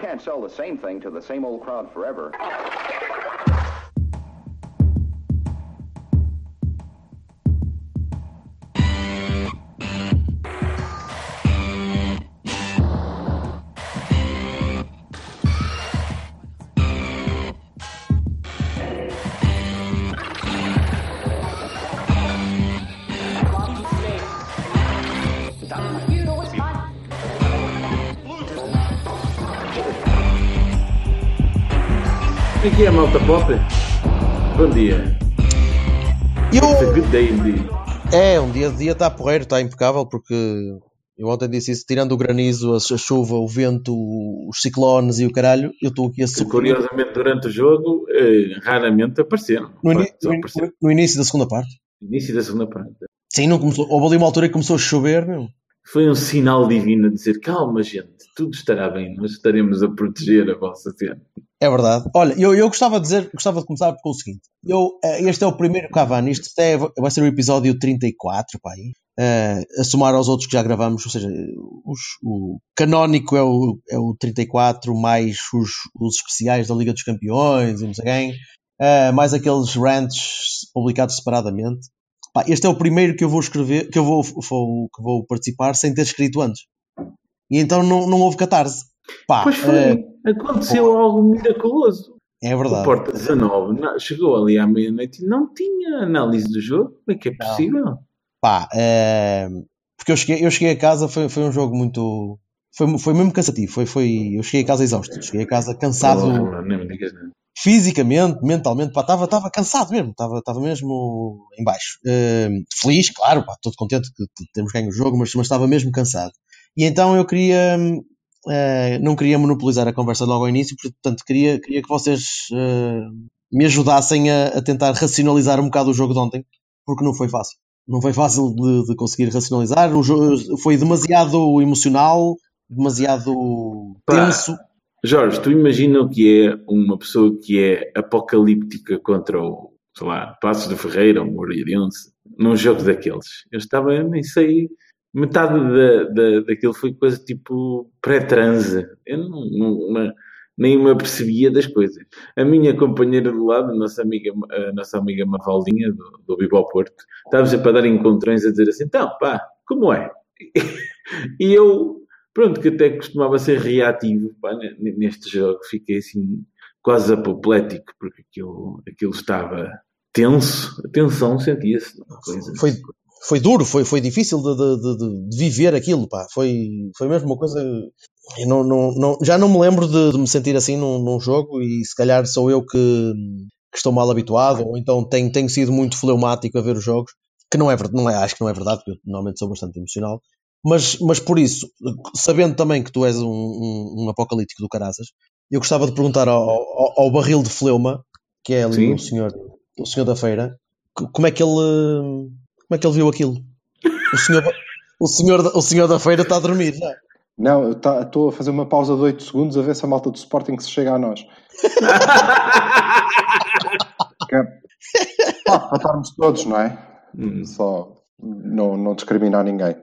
Can't sell the same thing to the same old crowd forever. Aqui é malta pop. Bom dia. It's a Eu, good day indeed. é, um dia, dia está porreiro, está impecável, porque eu ontem disse isso, tirando o granizo, a, chuva, o vento, os ciclones e o caralho, eu estou aqui a Que, sofrer. curiosamente, durante o jogo, eh, raramente apareceram. No, Só no- no início da segunda parte. no início da segunda parte. Sim, não começou, houve ali uma altura que começou a chover, meu. Foi um sinal divino dizer: calma, gente, tudo estará bem, nós estaremos a proteger a vossa cena. É verdade. Olha, eu, eu gostava de dizer, gostava de começar com o seguinte. Eu, eh, este é o primeiro Cavani, isto é, vai ser o episódio 34, pá, eh, a somar aos outros que já gravamos, ou seja, os- o canónico é o, é o 34, mais os, os especiais da Liga dos Campeões e não sei quem, eh, mais aqueles rants publicados separadamente. Pá, este é o primeiro que eu vou escrever, que eu vou, vou- que vou participar sem ter escrito antes. E então não, não houve catarse. Pá, Pois foi, eh, aconteceu algo miraculoso. é O verdade. Porta 19 na- chegou ali à meia-noite e não tinha análise do jogo. Como é que é Não. possível? Pá, eh, porque eu cheguei, eu cheguei a casa, foi, foi um jogo muito. Foi, foi mesmo cansativo. Foi, foi, eu cheguei a casa exausto. Cheguei a casa cansado Porra, nem me digas nada. Fisicamente, mentalmente. Pá, estava estava cansado mesmo. Estava estava mesmo em baixo. Eh, feliz, claro, pá, todo contente que temos ganho o jogo, mas, mas estava mesmo cansado. E então eu queria. eh, não queria monopolizar a conversa logo ao início, portanto queria, queria que vocês eh, me ajudassem a, a tentar racionalizar um bocado o jogo de ontem, porque não foi fácil. Não foi fácil de, de conseguir racionalizar. O jogo foi demasiado emocional, demasiado Pá. Jorge, tu imagina o que é uma pessoa que é apocalíptica contra o, sei lá, Passos do Ferreira ou Moreirense, num jogo daqueles. Eu estava, eu nem sei, metade da, da, daquilo foi coisa tipo pré-transe. Eu não, não- nem me apercebia das coisas. A minha companheira do lado, a nossa amiga, a nossa amiga Mafaldinha, do, do ao Porto, estava a dar encontrões a dizer assim, então, pá, como é? E eu, pronto, que até costumava ser reativo pá, ne- neste jogo, fiquei assim quase apoplético, porque aquilo, aquilo estava tenso, a tensão sentia-se. coisa. Foi, foi duro, foi, foi difícil de, de- de- de- viver aquilo, pá. Foi, foi mesmo uma coisa. Eu não, não, não- já não me lembro de, me sentir assim num, num jogo e se calhar sou eu que, que estou mal habituado, ou então tenho, tenho sido muito fleumático a ver os jogos, que não é verdade, não é, acho que não é verdade, porque eu normalmente sou bastante emocional. Mas, mas por isso, sabendo também que tu és um, um, um apocalíptico do caraças, eu gostava de perguntar ao, ao, ao barril de fleuma, que é ali Sim. o senhor, o senhor da feira, co- como é que ele como é que ele viu aquilo? O senhor, o senhor, da- o senhor da feira está a dormir, não é? Não, eu estou a fazer uma pausa de 8 segundos a ver se a malta do Sporting se chega a nós. Que é- Pá, para estarmos todos, não é? Hum. Só não, não discriminar ninguém.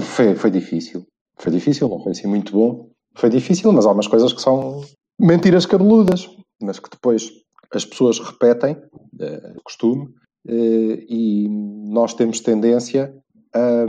Foi, foi difícil. Foi difícil, não foi assim muito bom. Foi difícil, mas há umas coisas que são mentiras cabeludas, mas que depois as pessoas repetem, é costume, eh, e nós temos tendência a,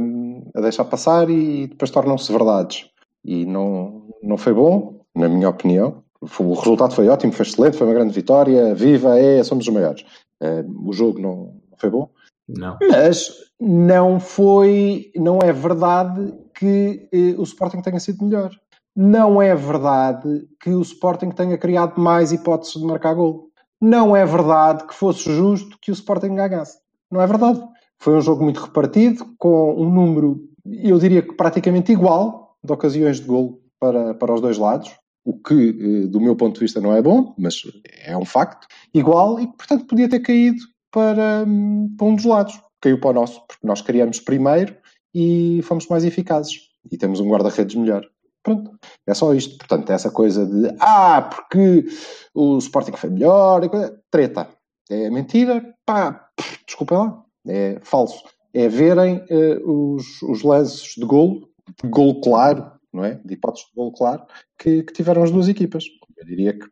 a deixar passar e depois tornam-se verdades. E não, não foi bom, na minha opinião. O resultado foi ótimo, foi excelente, foi uma grande vitória. Viva, é, somos os maiores. Eh, o jogo não foi bom, Não. mas não foi, não é verdade que eh, o Sporting tenha sido melhor. Não é verdade que o Sporting tenha criado mais hipóteses de marcar gol. Não é verdade que fosse justo que o Sporting ganhasse. Não é verdade. Foi um jogo muito repartido, com um número, eu diria que praticamente igual, de ocasiões de gol para, para os dois lados. O que, eh, do meu ponto de vista, não é bom, mas é um facto. Igual, e portanto podia ter caído para, hum, para um dos lados. Caiu para o nosso, porque nós criamos primeiro e fomos mais eficazes. E temos um guarda-redes melhor. Pronto, é só isto. Portanto, essa coisa de ah, porque o Sporting foi melhor, treta. É mentira, pá, desculpem lá, é falso. É verem eh, os, os lances de golo, golo claro, não é? De hipóteses de gol claro, que, que tiveram as duas equipas. Eu diria que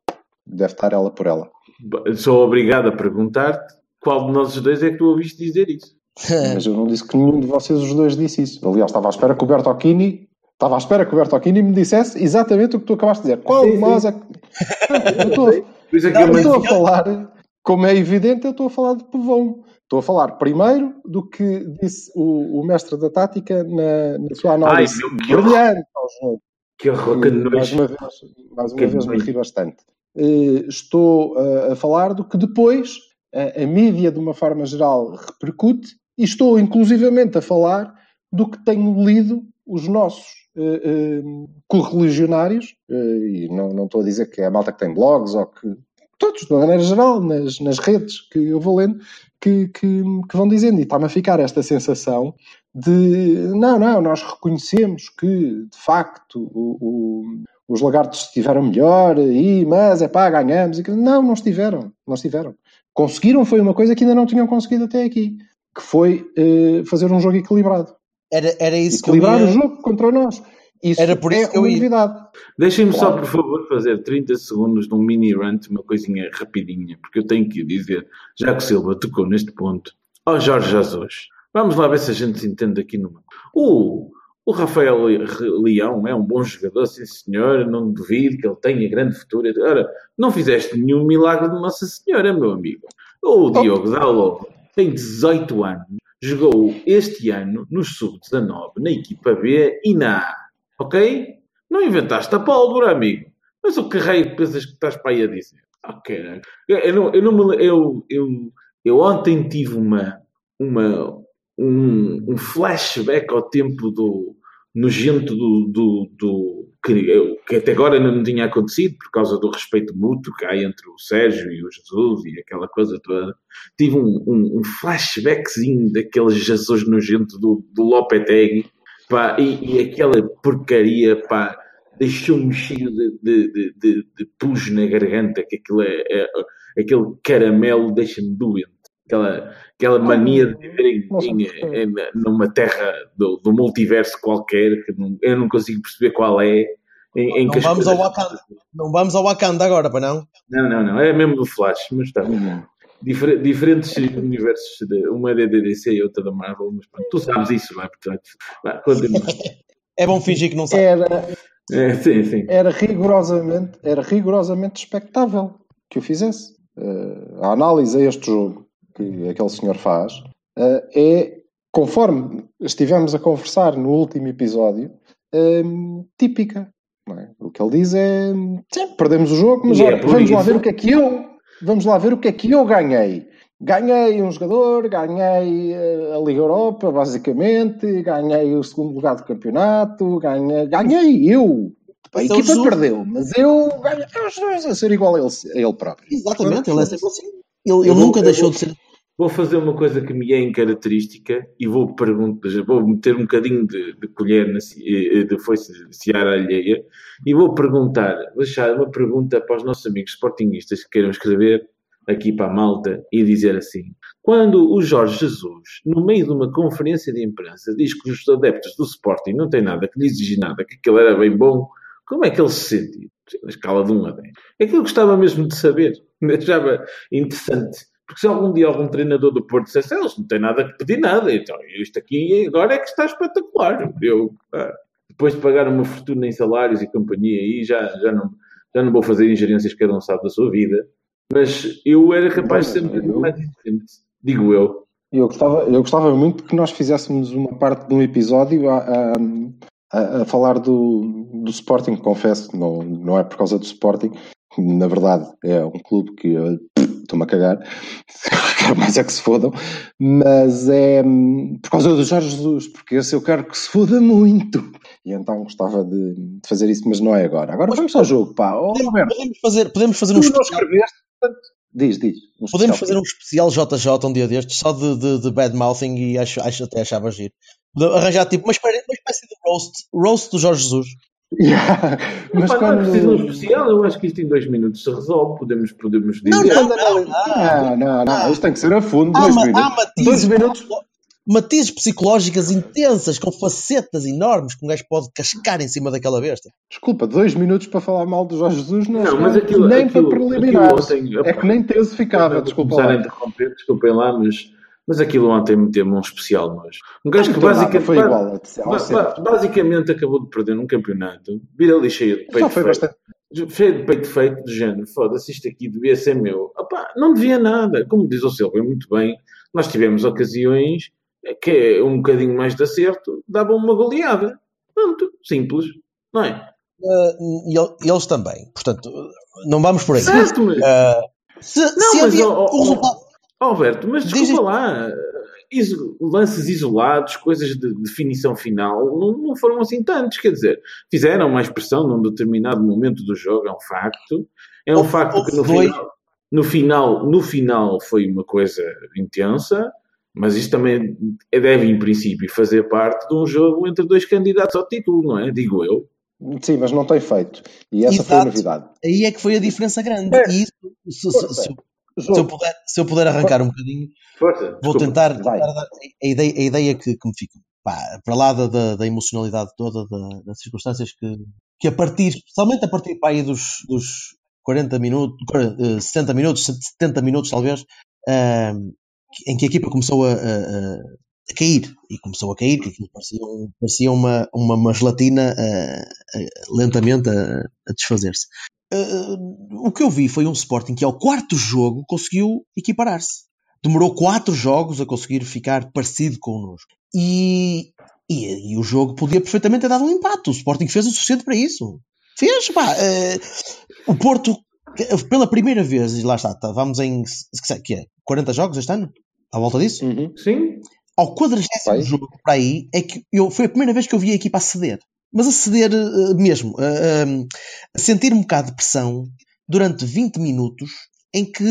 deve estar ela por ela. Sou obrigado a perguntar-te qual de nós os dois é que tu ouviste dizer isso. Mas eu não disse que nenhum de vocês os dois disse isso. Aliás, estava à espera que o Bertocchini estava à espera que o Bertocchini me dissesse exatamente o que tu acabaste de dizer. Qual de nós é que. Eu estou, é eu estou a mantive- falar, como é evidente, eu estou a falar de Pavão. Estou a falar primeiro do que disse o, o mestre da tática na, na sua análise Ai, meu, que brilhante ao jogo. Que horror, que E mais uma vez, mais uma Que vez me ri bastante. Eh, Estou eh, a falar do que depois a, a mídia, de uma forma geral, repercute, e estou inclusivamente a falar do que tenho lido os nossos eh, eh, correligionários, eh, e não, não estou a dizer que é a malta que tem blogs ou que. Todos, de uma maneira geral, nas, nas redes que eu vou lendo, que, que, que vão dizendo, e está-me a ficar esta sensação de não, não, nós reconhecemos que de facto o, o- os lagartos estiveram melhor, e, mas é pá, ganhamos. E que- Não, não estiveram, não estiveram. Conseguiram foi uma coisa que ainda não tinham conseguido até aqui, que foi eh, fazer um jogo equilibrado. Era, era isso que eu Equilibrar ia... o jogo contra nós. Isso Era por isso é que eu uma ia- novidade. Deixem-me só, Claro. por favor, fazer 30 segundos de um mini rant, uma coisinha rapidinha, porque eu tenho que dizer, já que o Silva tocou neste ponto, ó Jorge Jesus, vamos lá ver se a gente se entende aqui numa. O, o Rafael Le- Leão é um bom jogador, sim senhor, não duvido que ele tenha grande futuro. Ora, não fizeste nenhum milagre de Nossa Senhora, meu amigo. O Diogo Dalot tem 18 anos, jogou este ano no Sub-19, na equipa B e na A, ok? Não inventaste a pólvora, amigo. Mas o que raio pensas que estás para aí a dizer? Ah, caralho. Eu, eu, eu, eu ontem tive uma, uma, um, um flashback ao tempo do nojento do, do, do que, que até agora não tinha acontecido por causa do respeito mútuo que há entre o Sérgio e o Jesus e aquela coisa toda. Tive um, um, um flashbackzinho daquele Jesus nojento do, do Lopetegui pá, e, e aquela porcaria pá, deixou-me cheio de, de, de, de, de pus na garganta, que aquilo é, é- aquele caramelo deixa-me doente. Aquela, aquela mania de viver em, Não em- em- numa terra do, do multiverso qualquer, que não- eu não consigo perceber qual é. Em, em Não as vamos ao Wakanda. Não vamos ao Wakanda agora, para não? Não, não, não, é mesmo do Flash, mas está. Difer- diferentes universos, de, uma é da DC e outra da Marvel, mas pronto, tu sabes isso, vai, portanto. Continua. É bom fingir que não sabe. Era, É, sim, sim. era, rigorosamente, era rigorosamente expectável que o fizesse. Eh, a análise a este jogo que aquele senhor faz eh, é, conforme estivemos a conversar no último episódio, eh, típica. é? O que ele diz é: sim, perdemos o jogo, mas é vamos lá ver o que é que eu. Vamos lá ver o que é que eu ganhei. Ganhei um jogador, ganhei eh, a Liga Europa, basicamente, ganhei o segundo lugar do campeonato, ganhei, ganhei eu. A Então, equipa perdeu, mas eu ganhei a ser igual a ele, a ele próprio. Exatamente, ele é sempre assim. Ele, ele vou- nunca deixou vou- de ser. Vou fazer uma coisa que me é incaracterística e vou perguntar, vou meter um bocadinho de, de colher na, ci- eh, de foice de seara alheia e vou perguntar, vou deixar uma pergunta para os nossos amigos sportinguistas que queiram escrever aqui para a malta e dizer assim: quando o Jorge Jesus, no meio de uma conferência de imprensa, diz que os adeptos do Sporting não têm nada que lhe exigir nada, que aquilo era bem bom, como é que ele se sentiu? Na escala de 1 a 10. É que eu gostava mesmo de saber, me achava interessante. Porque se algum dia algum treinador do Porto dissesse, "Ah, eles não têm nada que pedir nada, então isto aqui agora é que está espetacular. Eu, ah, depois de pagar uma fortuna em salários e companhia, aí já, já, não, já não vou fazer ingerências que cada um sabe da sua vida. Mas eu era capaz de ser eu- mais digo eu. Eu gostava, eu gostava muito que nós fizéssemos uma parte de um episódio a, a- a- a falar do, do Sporting, confesso, não, não é por causa do Sporting, na verdade é um clube que eu estou-me a cagar, quero mais é que se fodam, mas é por causa do Jorge Jesus, porque esse eu quero que se foda muito. E então gostava de, de fazer isso, mas não é agora. Agora vamos ao jogo, pá. Oh, Podemos, fazer, podemos fazer um especial. diz, diz. um Podemos fazer um especial JJ um dia destes, só de, de, de bad mouthing e acho, acho até achava giro. De arranjar tipo uma espécie, uma espécie de roast, roast do Jorge Jesus. Yeah, Mas Epá, Não é preciso um quando. especial, eu acho que isto em dois minutos se resolve, podemos, podemos dizer. Não, não, Não, não, não, não, isto tem que ser a fundo. Há, Dois ma- minutos. há matizes. Dois minutos. matizes psicológicas intensas, com facetas enormes, que um gajo pode cascar em cima daquela besta. Desculpa, dois minutos para falar mal do Jorge Jesus não, Não, é mas aquilo- nem aquilo- para preliminares. aquilo ontem- é que nem teso ficava, desculpa lá. interromper, desculpem lá, mas, mas aquilo ontem meteu-me um especial nojo. Um gajo que basicamente, foi igual de- ao ba- basicamente acabou de perder num campeonato, vira ali cheio de Só peito foi feito, bastante. cheio de peito feito, de género, foda-se, isto aqui devia ser meu. Opá, não devia nada. Como diz o Silva muito bem, nós tivemos ocasiões que é um bocadinho mais de acerto, davam uma goleada. Pronto, simples, não é? Uh, e el- eles também. Portanto, não vamos por aí. Certo, mas... Uh, se, Não, se mas, havia ó, ó, o resultado. Alberto, mas Diz desculpa isto. lá, iso- lances isolados, coisas de definição final, não, não foram assim tantos, quer dizer, fizeram mais pressão num determinado momento do jogo, é um facto. É um Houve- facto que no dois- final, no final, no final foi uma coisa intensa, mas isto também é- deve, em princípio, fazer parte de um jogo entre dois candidatos ao título, não é? Digo eu. Sim, mas não tem feito. E essa foi a Exato. novidade. Aí é que foi a diferença grande. É. E isso, se, se- se- se eu puder, se eu puder arrancar um bocadinho, Força. vou tentar, tentar dar a ideia, a ideia que, que me fica. Pá, para lá da, da, da emocionalidade toda, da- das circunstâncias que, que a partir, especialmente a partir pá, aí dos, dos 40 minutos, 40, eh, 60 minutos, 70 minutos talvez, ahm, em que a equipa começou a, a- a- a cair. E começou a cair, que aquilo parecia, um- parecia uma, uma, uma gelatina ah, ah, lentamente a, a desfazer-se. Ah, o que eu vi foi um Sporting que ao quarto jogo conseguiu equiparar-se. Demorou quatro jogos a conseguir ficar parecido connosco. E, e, e o jogo podia perfeitamente ter dado um empate. O Sporting fez o suficiente para isso. Fez, pá. eh, o Porto, pela primeira vez, e lá está, tá, vamos em se- que é, 40 jogos este ano? À volta disso? Uhum. Sim, Ao quadragésimo jogo para aí, é que eu, foi a primeira vez que eu vi a equipa a ceder. Mas a ceder mesmo, eh, eh, a sentir um bocado de pressão durante 20 minutos em que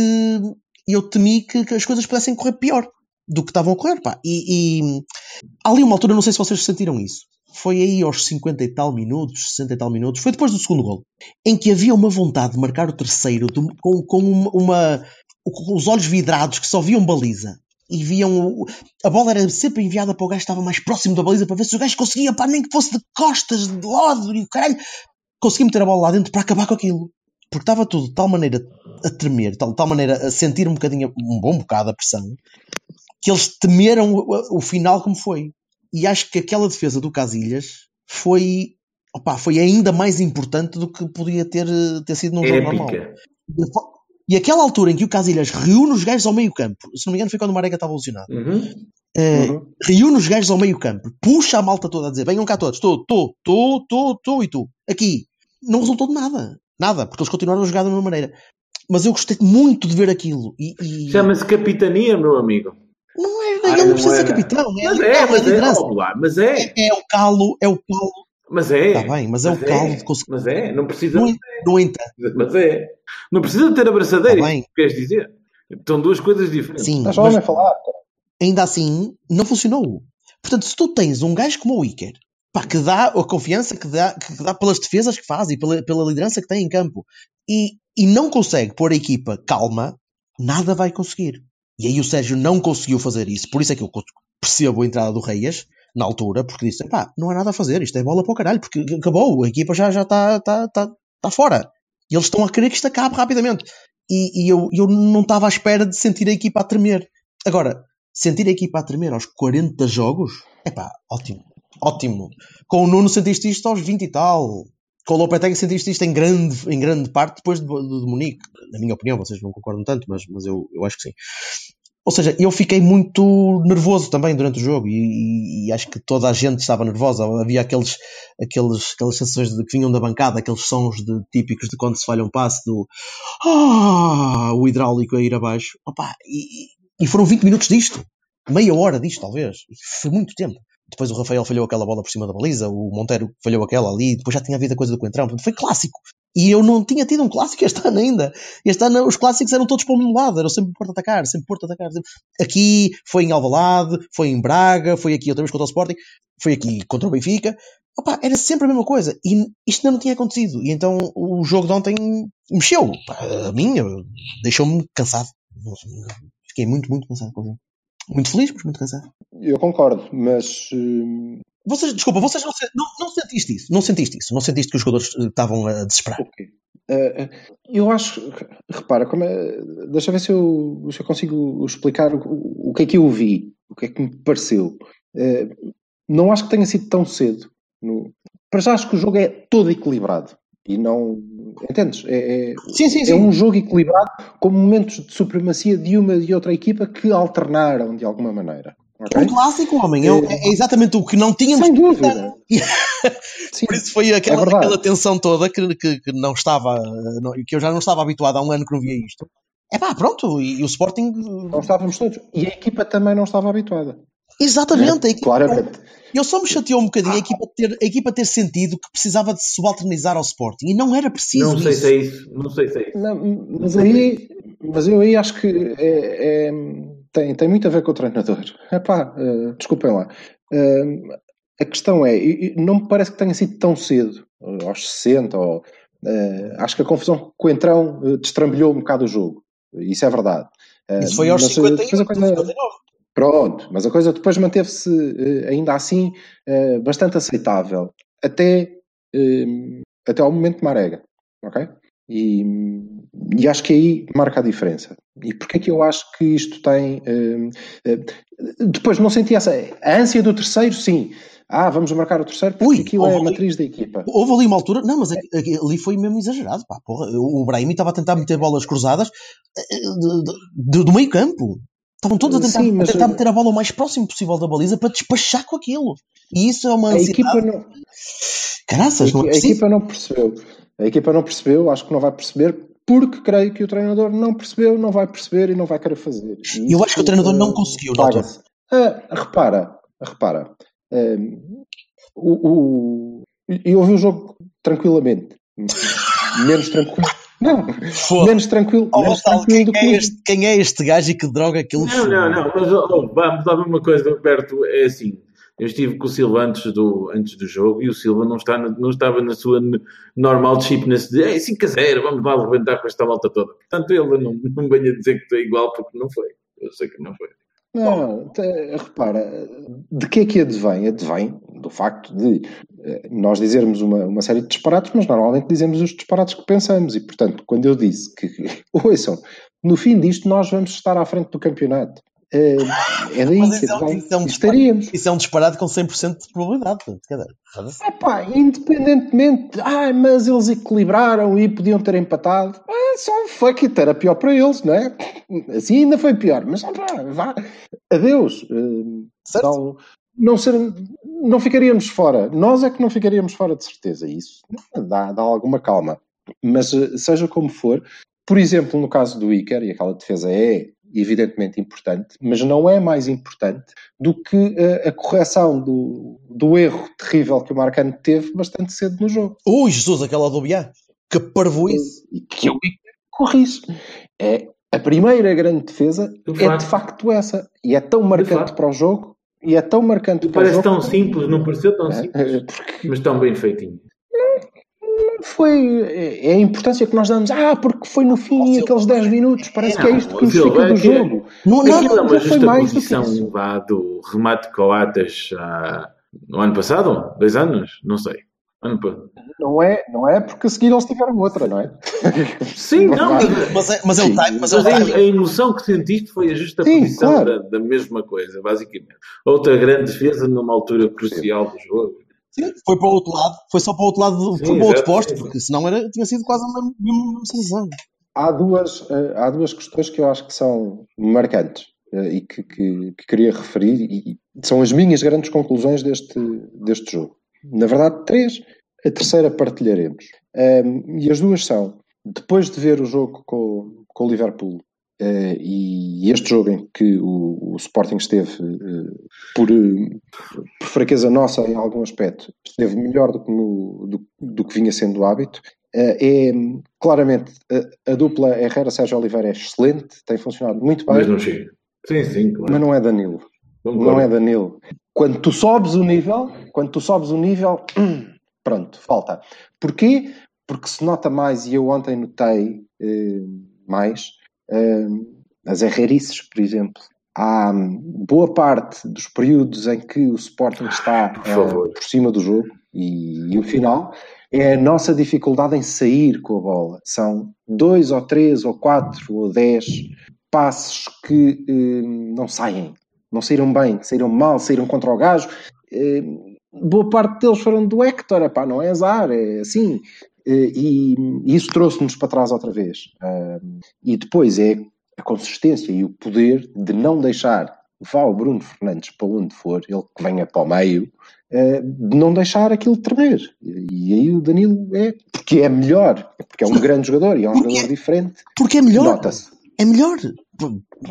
eu temi que, que as coisas pudessem correr pior do que estavam a correr. Pá. E, e ali uma altura, não sei se vocês sentiram isso. Foi aí aos 50 e tal minutos, 60 e tal minutos, foi depois do segundo gol, em que havia uma vontade de marcar o terceiro de- com, com uma, uma- com os olhos vidrados que só viam baliza e viam o- a bola era sempre enviada para o gajo que estava mais próximo da baliza para ver se o gajo conseguia, pá, nem que fosse de costas, de lado e o caralho, conseguia meter a bola lá dentro para acabar com aquilo. Porque estava tudo de tal maneira a tremer, de tal, tal maneira a sentir um bocadinho, um bom bocado a pressão, que eles temeram o, o final como foi. E acho que aquela defesa do Casilhas foi, opá, foi ainda mais importante do que podia ter, ter sido num jogo normal. E aquela altura em que o Casilhas reúne os gajos ao meio campo, se não me engano foi quando o Marega estava lesionado, Uhum. Uhum. reúne os gajos ao meio campo, puxa a malta toda a dizer: venham cá todos, estou, estou, estou, estou, estou e tu, aqui. Não resultou de nada. Nada, porque eles continuaram a jogar da mesma maneira. Mas eu gostei muito de ver aquilo. E, e- Chama-se capitania, meu amigo. não é, Ah, ele não não precisa ser capitão, é, Mas é, é, mas é, mas é, É, é o calo, é o calo. Mas é. Está bem, mas é o calo de conseguir. Mas é, não precisa, No, no entanto, mas é. Não precisa ter abraçadeira, Tá bem. que queres dizer? São duas coisas diferentes. sim, mas homem falar. ainda assim não funcionou. Portanto, se tu tens um gajo como o Iker, pá, que dá a confiança que dá, que dá pelas defesas que faz e pela, pela liderança que tem em campo e, e não consegue pôr a equipa calma, nada vai conseguir. E aí o Sérgio não conseguiu fazer isso. Por isso é que eu percebo a entrada do Reias na altura, porque disse: pá, não há nada a fazer, isto é bola para o caralho, porque acabou, a equipa já está tá, tá, tá fora. E eles estão a querer que isto acabe rapidamente. E, e eu, eu não estava à espera de sentir a equipa a tremer. Agora, sentir a equipa a tremer aos 40 jogos, é pá, ótimo. Ótimo. Com o Nuno sentiste isto aos 20 e tal. Com o Lopetegui sentiste isto em grande, em grande parte depois de, de, de Munique. Na minha opinião, vocês não concordam tanto, mas, mas eu, eu acho que sim. Ou seja, eu fiquei muito nervoso também durante o jogo e, e acho que toda a gente estava nervosa. Havia aqueles, aqueles, aquelas sensações de, que vinham da bancada, aqueles sons de, típicos de quando se falha um passe do ah, o hidráulico a ir abaixo. Opa, e, e foram 20 minutos disto. Meia hora disto, talvez. E foi muito tempo. Depois o Rafael falhou aquela bola por cima da baliza, o Monteiro falhou aquela ali, depois já tinha havido a coisa do Coentrão. Portanto, foi clássico. E eu não tinha tido um clássico este ano ainda. Este ano os clássicos eram todos para o mesmo lado, eram sempre Porto atacar, sempre Porto atacar. Sempre... Aqui, foi em Alvalade, foi em Braga, foi aqui outra vez contra o Sporting, foi aqui contra o Benfica. Opa, era sempre a mesma coisa. E isto ainda não tinha acontecido. E então o jogo de ontem mexeu. A mim, deixou-me cansado. Fiquei muito, muito cansado com o jogo. Muito feliz, mas muito cansado. Eu concordo, mas hum, Vocês, desculpa, vocês não, não, não sentiste isso? Não sentiste isso? Não sentiste que os jogadores eh, estavam a desesperar? Ok. Eh, eu acho, repara, como é, deixa ver se eu, se eu consigo explicar o, o que é que eu vi, o que é que me pareceu. Eh, não acho que tenha sido tão cedo. No, para já acho que o jogo é todo equilibrado e não. Entendes? É, é, Sim, sim, sim. é um jogo equilibrado com momentos de supremacia de uma e outra equipa que alternaram de alguma maneira. É um clássico, homem. É, é exatamente o que não tínhamos. Sem dúvida. Sim, Por isso foi aquela, é aquela tensão toda que, que, que não estava, eh, não- que eu já não estava habituado há um ano que não via isto. É pá, pronto, e, e o Sporting. não estávamos todos. E a equipa também não estava habituada. Exatamente, a equipa, Claramente. eu só me chateou um bocadinho a equipa, ter, a equipa ter sentido que precisava de se subalternizar ao Sporting e não era preciso Não sei isso. se é isso. Não sei se é isso. Não, mas aí, mas eu aí acho que é- é- tem, tem muito a ver com o treinador. Epá, eh, desculpem lá. Eh, a questão é, não me parece que tenha sido tão cedo, eh, aos 60, ou, eh, acho que a confusão com o Entrão eh, destrambelhou um bocado o jogo. Isso é verdade. Eh, Isso foi aos mas, eh, 51, depois a coisa- 59. Pronto, mas a coisa depois manteve-se ainda assim bastante aceitável até, eh, até ao momento de Marega, ok? E, e acho que aí marca a diferença. E porquê é que eu acho que isto tem. eh, eh, depois não senti essa. A ânsia do terceiro, sim. Ah, vamos marcar o terceiro porque Ui, aquilo é a houve ali- matriz da equipa. Houve ali uma altura, não, mas aqui- ali foi mesmo exagerado. Pá, porra, o Brahimi estava a tentar meter bolas cruzadas eh, de- de- do meio campo. Estavam todos a tentar, Sim, mas- a tentar meter a bola o mais próximo possível da baliza para despachar com aquilo. E isso é uma A equipa ansiedade. não, Caraças, não é a equipa não percebeu. A equipa não percebeu, acho que não vai perceber, porque creio que o treinador não percebeu, não vai perceber e não vai querer fazer. E Eu acho que o treinador não eh, conseguiu, paga-se. Ah, repara, repara. eh, o, o- eu ouvi o jogo tranquilamente. Menos tranquilo. Não, Foda. menos tranquilo, Oh, menos tranquilo do quem, que é este, quem é este gajo e que droga aquilo Não, não, não, mas oh, oh, vamos lá ver uma coisa, Roberto, é assim, eu estive com o Silva antes do, antes do jogo e o Silva não, está não estava na sua normal disciplina de "Ei, 5 a 0, vamos lá levantar com esta volta toda. Portanto, ele não, não venha dizer que é igual porque não foi. Eu sei que não foi. Não, repara, de que é que advém? Advém do facto de eh, nós dizermos uma, uma série de disparates, mas normalmente dizemos os disparates que pensamos. E, portanto, quando eu disse que, ouçam, no fim disto nós vamos estar à frente do campeonato. Eh, É Mas que isso é um- isso é um Estaríamos. Isso é um disparate com 100% de probabilidade. foda-se. Epá, independentemente, ah, mas eles equilibraram e podiam ter empatado, é só fuck it, era pior para eles, não é? Assim ainda foi pior, mas opá, vá, adeus. Não, não, ser, não ficaríamos fora, nós é que não ficaríamos fora de certeza, isso dá, dá alguma calma. Mas eh, seja como for, por exemplo, no caso do Iker, e aquela defesa é evidentemente importante, mas não é mais importante do que eh, a correção do, do erro terrível que o Marcano teve bastante cedo no jogo. Ui, Jesus, aquela do Biá. Que parvoíce. E que o Iker corrige. É, a primeira grande defesa De é facto. de facto essa. E é tão marcante para o jogo. E é tão marcante para o Parece jogo. tão simples, não pareceu tão É, simples, porque mas tão bem feitinho. Foi é é a importância que nós damos. Ah, porque foi no fim, aqueles 10 minutos. Parece que é isto que nos fica do é é- jogo. Não, não, é uma já foi mais do que isso. posição vá, do remate Coates ah, no ano passado? Dois anos? Não sei. Ano Não é, não é porque a seguir eles tiveram outra, não é? Sim, não, mas, é, mas é o Sim. time, mas é o time. a emoção que sentiste foi a justa Sim, posição claro. da, da mesma coisa, basicamente. Outra grande defesa numa altura crucial do jogo. Sim, foi para o outro lado, foi só para o outro lado, do- Sim, foi para o outro posto, porque senão era, tinha sido quase a mesma, mesma sensação. Há duas, eh, há duas questões que eu acho que são marcantes eh, e que, que- que queria referir e são as minhas grandes conclusões deste, deste jogo. Na verdade, três. A terceira partilharemos. Ahm, e as duas são, depois de ver o jogo com, com o Liverpool eh, e este jogo em que o, o Sporting esteve eh, por, eh, por fraqueza nossa em algum aspecto, esteve melhor do que, no- do, do que vinha sendo o hábito, é claramente a, a dupla Herrera-Sérgio Oliveira é excelente, tem funcionado muito bem, Mas não chega. Sim, sim, claro. mas não é Danilo. Concordo. Não é Danilo. Quando tu sobes o nível, quando tu sobes o nível, pronto, falta. Porquê? Porque se nota mais, e eu ontem notei mais, as errerices, por exemplo. há boa parte dos períodos em que o Sporting está por, uh, por cima do jogo e, e, o final é a nossa dificuldade em sair com a bola. São dois ou três ou quatro ou dez passos que uh, não saem, não saíram bem, saíram mal, saíram contra o gajo. Uh, boa parte deles foram do Hector, epá, não é azar, é assim. E, e isso trouxe-nos para trás outra vez. e depois é a consistência e o poder de não deixar vá o Bruno Fernandes para onde for, ele que venha para o meio, eh, de não deixar aquilo tremer. E aí o Danilo é porque é melhor, é porque é um grande jogador e é um porque jogador diferente. Porque é melhor. Nota-se. É melhor.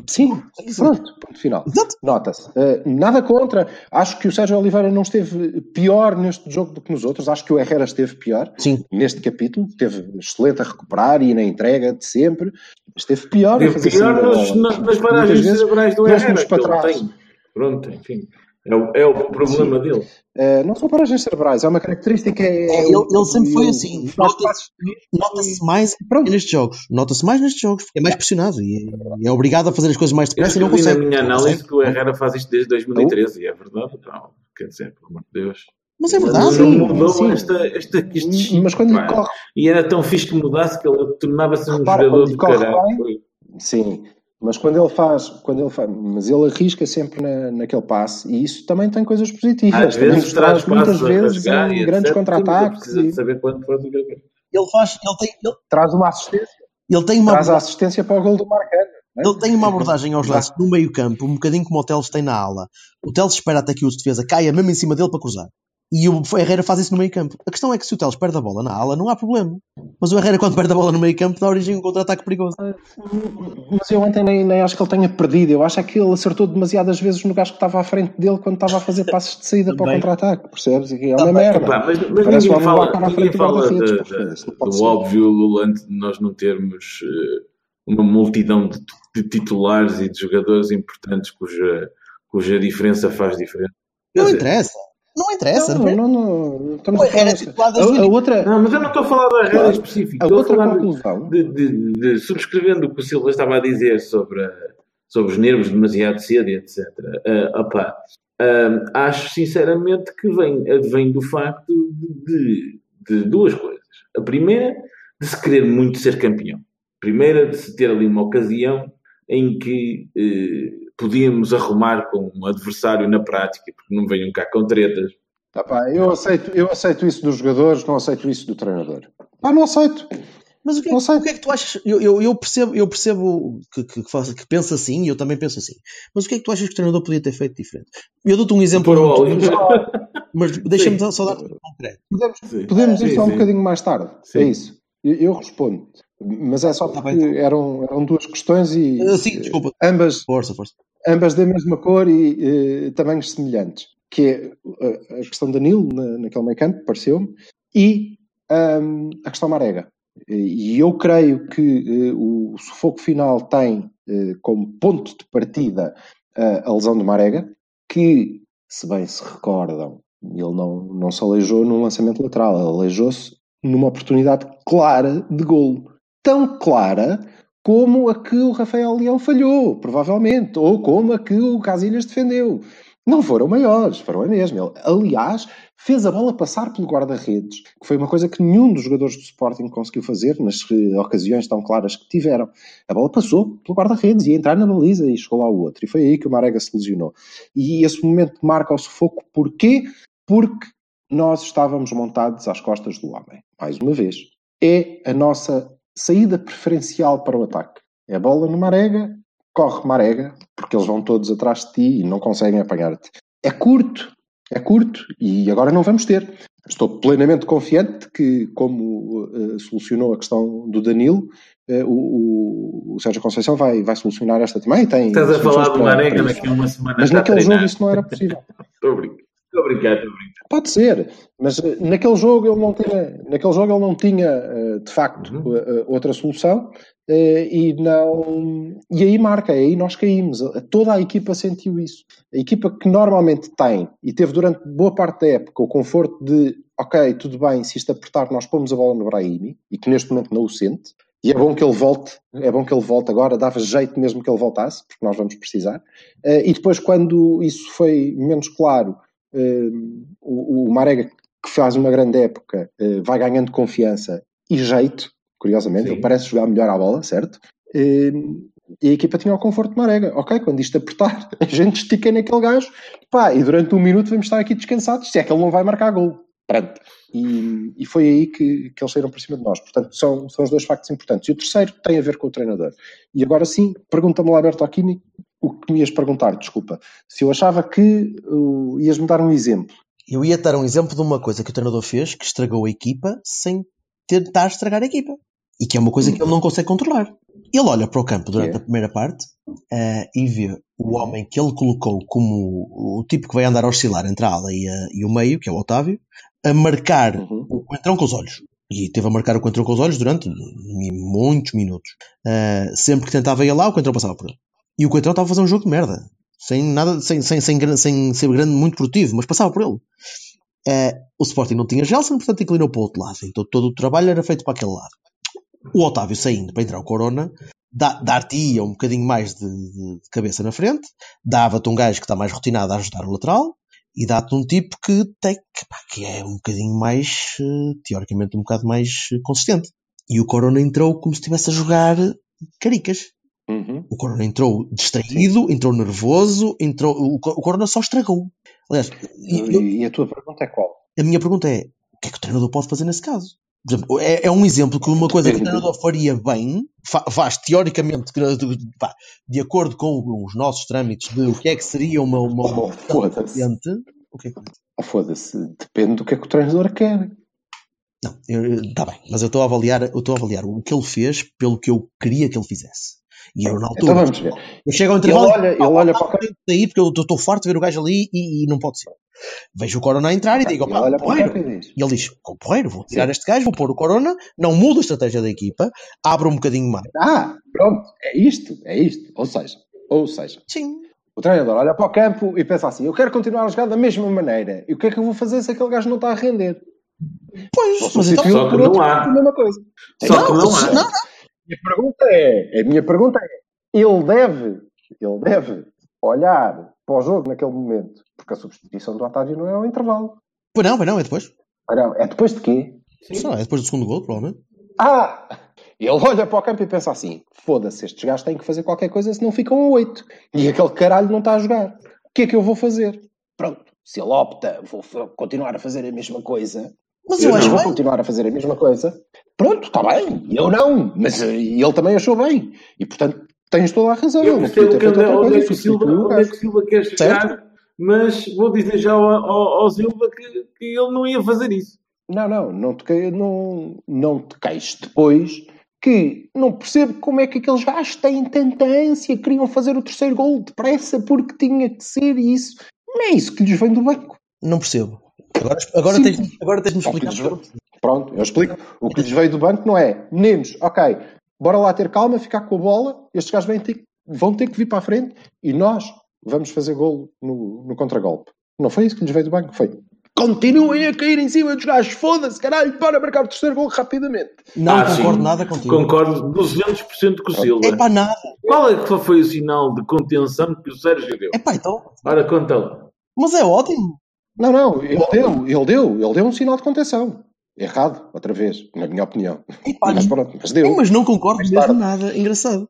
Sim, pronto, ponto final. Nota-se. Uh, nada contra. Acho que o Sérgio Oliveira não esteve pior neste jogo do que nos outros. Acho que o Herrera esteve pior Sim. neste capítulo. Esteve excelente a recuperar e na entrega de sempre. Esteve pior esteve pior nas, nas paragens cerebrais do Herrera. Para trás. Pronto, enfim. É o, é o problema Sim. dele. Uh, não são paragens cerebrais, é uma característica. É, é, ele, ele, sempre foi assim. Nota-se nota mais nestes jogos. Nota-se mais nestes jogos, porque é mais pressionado e é, é obrigado a fazer as coisas mais depressa e não consegue. na minha análise que o Herrera faz isto desde 2013 e é verdade. Não, quer dizer, pelo amor de Deus. Mas é verdade. Não mudou sim. esta, esta, este Mas quando ele corre. E era tão fixe que mudasse que ele tornava-se um Repara, jogador de caralho. Sim, mas quando ele faz, quando ele faz, mas ele arrisca sempre na, naquele passe e isso também tem coisas positivas. Às também vezes traz muitas vezes em grandes contra-ataques. Saber quando faz o Ele faz, ele tem, ele, traz uma assistência. Ele tem uma traz a assistência para o gol do Marcano. É? Ele tem uma abordagem aos lados no meio campo, um bocadinho como o Teles tem na ala. O Teles espera até que o defesa caia mesmo em cima dele para cruzar. E o Herrera faz isso no meio campo. A questão é que se o Teles perde a bola na ala, não há problema. Mas o Herrera, quando perde a bola no meio campo, dá origem a um contra-ataque perigoso. Mas eu ontem nem, nem, acho que ele tenha perdido. Eu acho é que ele acertou demasiadas vezes no gajo que estava à frente dele quando estava a fazer passos de saída para o contra-ataque. Percebes? É uma merda. Epá, mas, mas Parece ninguém fala, ninguém fala de, de, de, do óbvio Lulante de nós não termos uh, uma multidão de, de, titulares e de jogadores importantes cuja, cuja diferença faz diferença. Não interessa. Não interessa. Não, não, não. Estamos a, falar a, a, outra... Não, mas eu não estou a falar da regra específica. A estou outra a falar conclusão. De, de, de, subscrevendo o que o Silva estava a dizer sobre, sobre os nervos demasiado cedo e etc. Uh, opa, uh, acho sinceramente que vem, vem do facto de, de, duas coisas. A primeira, de se querer muito ser campeão. A primeira, de se ter ali uma ocasião em que eh, podíamos arrumar com um adversário na prática, porque não venham cá com tretas. Tá, pá, eu, aceito, eu aceito isso dos jogadores, não aceito isso do treinador. Pá, não aceito. Mas o que, é, o que, é que tu achas? Eu, eu, eu percebo, eu percebo que, que, que, que pensa assim e eu também penso assim. Mas o que é que tu achas que o treinador podia ter feito diferente? Eu dou-te um exemplo. Muito, mas deixa-me só dar um concreto. Podemos, podemos ir só um bocadinho mais tarde. Sim. É isso. Eu, eu respondo. Mas é só tá porque eram, eram duas questões e uh, sim, desculpa. ambas, força, força. ambas da mesma cor e uh, tamanhos semelhantes, que é uh, a questão da Nil na, naquele meio campo, pareceu-me, e um, a questão Marega. E eu creio que o sufoco final tem como ponto de partida a lesão de Marega, que, se bem se recordam, ele não, não se aleijou num lançamento lateral, aleijou-se numa oportunidade clara de golo tão clara como a que o Rafael Leão falhou, provavelmente, ou como a que o Casilhas defendeu. Não foram maiores, foram a mesma. Ele, aliás, fez a bola passar pelo guarda-redes, que foi uma coisa que nenhum dos jogadores do Sporting conseguiu fazer nas ocasiões tão claras que tiveram. A bola passou pelo guarda-redes, ia entrar na baliza e chegou lá o outro. E foi aí que o Marega se lesionou. E esse momento marca o sufoco. Porquê? Porque nós estávamos montados às costas do homem. Mais uma vez. É a nossa saída preferencial para o ataque. É a bola no Marega, corre Marega, porque eles vão todos atrás de ti e não conseguem apanhar-te. É curto, é curto e agora não vamos ter. Estou plenamente confiante que, como uh, solucionou a questão do Danilo, uh, o, o, Sérgio Conceição vai, vai solucionar esta também. Tem Estás a falar do Marega daqui a uma semana. Mas naquele jogo isso não era possível. Estou a brincar. Estou a brincar, estou a brincar. Pode ser, mas eh, naquele jogo ele não tinha, naquele jogo ele não tinha eh, de facto uhum. Eh, outra solução e não e aí marca, aí nós caímos. Toda a equipa sentiu isso. A equipa que normalmente tem e teve durante boa parte da época o conforto de ok, tudo bem, se isto apertar, nós pomos a bola no Brahimi e que neste momento não o sente. E é bom que ele volte, é bom que ele volte agora, dava jeito mesmo que ele voltasse, porque nós vamos precisar. E depois, quando isso foi menos claro, o, o, Marega, que faz uma grande época, uh, vai ganhando confiança e jeito, curiosamente, Sim. ele parece jogar melhor à bola, certo? e a equipa tinha o conforto de Marega. Ok, quando isto apertar, a gente estica naquele gajo, pá, e durante um minuto vamos estar aqui descansados, se é que ele não vai marcar gol. Pronto. E, e, foi aí que, que eles saíram por cima de nós. Portanto, são, são os dois factos importantes. E o terceiro tem a ver com o treinador. E agora sim, pergunta-me lá, Alberto Aquini, o que me ias perguntar, desculpa. Se eu achava que uh, ias-me dar um exemplo. Eu ia dar um exemplo de uma coisa que o treinador fez que estragou a equipa sem tentar estragar a equipa. E que é uma coisa que ele não consegue controlar. Ele olha para o campo durante é. a primeira parte uh, e vê o homem que ele colocou como o tipo que vai andar a oscilar entre a ala e, a, e o meio, que é o Otávio, a marcar uhum. o Coentrão com os olhos. E teve a marcar o Coentrão com os olhos durante muitos minutos. Uh, sempre que tentava ir lá, o Coentrão passava por ele. E o Coentrão estava a fazer um jogo de merda. Sem nada, sem, sem, sem, sem ser grande, muito produtivo, mas passava por ele. Uh, o Sporting não tinha Gelson, portanto inclinou para o outro lado. Então todo o trabalho era feito para aquele lado. O Otávio saindo para entrar o Corona, dar-te-ia um bocadinho mais de, de, cabeça na frente, dava-te um gajo que está mais rotinado a ajudar o lateral, e dá-te um tipo que, tem, que, pá, que é um bocadinho mais, uh, teoricamente, um bocado mais uh, consistente. E o Corona entrou como se estivesse a jogar caricas. Uhum. O Corona entrou distraído, entrou nervoso, entrou, o, o Corona só estragou. Aliás, e, eu, e a tua pergunta é qual? A minha pergunta é: o que é que o treinador pode fazer nesse caso? Exemplo, é, é, um exemplo que uma coisa que o treinador faria bem, faz teoricamente, de acordo com os nossos trâmites de o que é que seria uma, uma, uma oh, foda-se. O que é. Oh, foda-se, depende do que é que o treinador quer. Não, está bem, mas eu estou a avaliar, eu estou a avaliar o que ele fez pelo que eu queria que ele fizesse. E eu na altura. Então vamos ver. Eu chego ao intervalo. Ele olha, ele olha para o daí porque eu estou farto de ver o gajo ali e, e, não pode ser. Vejo o Corona a entrar e digo, pá, olha porreiro. E ele diz, com porreiro, vou tirar Sim. este gajo, vou pôr o Corona, não muda a estratégia da equipa, abre um bocadinho mais. Ah, pronto, é isto, é isto. Ou seja, ou seja. Sim. O treinador olha para o campo e pensa assim: eu quero continuar a jogar da mesma maneira. E o que é que eu vou fazer se aquele gajo não está a render? Pois, mas então, só que não há. Só que não há. Não, não. A minha pergunta é, a minha pergunta é, ele deve, ele deve olhar para o jogo naquele momento, porque a substituição do Otávio não é ao intervalo. Pois não, pois não, é depois. Ah, não, é depois de quê? Sim. Não, é depois do segundo gol, provavelmente. Ah! Ele olha para o campo e pensa assim: foda-se, estes gajos têm que fazer qualquer coisa senão ficam a 8. E aquele caralho não está a jogar. O que é que eu vou fazer? Pronto, se ele opta, vou continuar a fazer a mesma coisa. Mas eu, eu acho vou bem. continuar a fazer a mesma coisa. Pronto, está bem, eu não, mas uh, ele também achou bem. E portanto, tens toda a razão. Eu percebo que onde, onde, é que o Silva, onde é que Silva quer chegar, certo? mas vou dizer já ao, ao, ao Silva que, que, ele não ia fazer isso. Não, não, não te, não, não te queixes depois que não percebo como é que aqueles gajos têm tanta ânsia, queriam fazer o terceiro gol depressa porque tinha que ser isso. Não é isso que lhes vem do banco. Não percebo. Agora, agora, tens, agora tens-me explicar. Pronto, eu explico. O que lhes veio do banco não é, meninos, ok, bora lá ter calma, ficar com a bola, estes gajos vão ter, vão ter que vir para a frente e nós vamos fazer golo no, no contragolpe. Não foi isso que lhes veio do banco, foi. Continuem a cair em cima dos gajos, foda-se, caralho, para marcar o terceiro gol rapidamente. Não ah, concordo sim. nada contigo. Concordo 200% com o Silva. É para nada. Qual é que foi o sinal de contenção que o Sérgio deu? É pá, então. Ora, conta lá. Mas é ótimo. Não, não, ele deu, ele deu, ele deu um sinal de contenção. Errado, outra vez, na minha opinião. Epá, mas pronto, mas deu. Mas não concordo mais mesmo tarde. nada. Engraçado.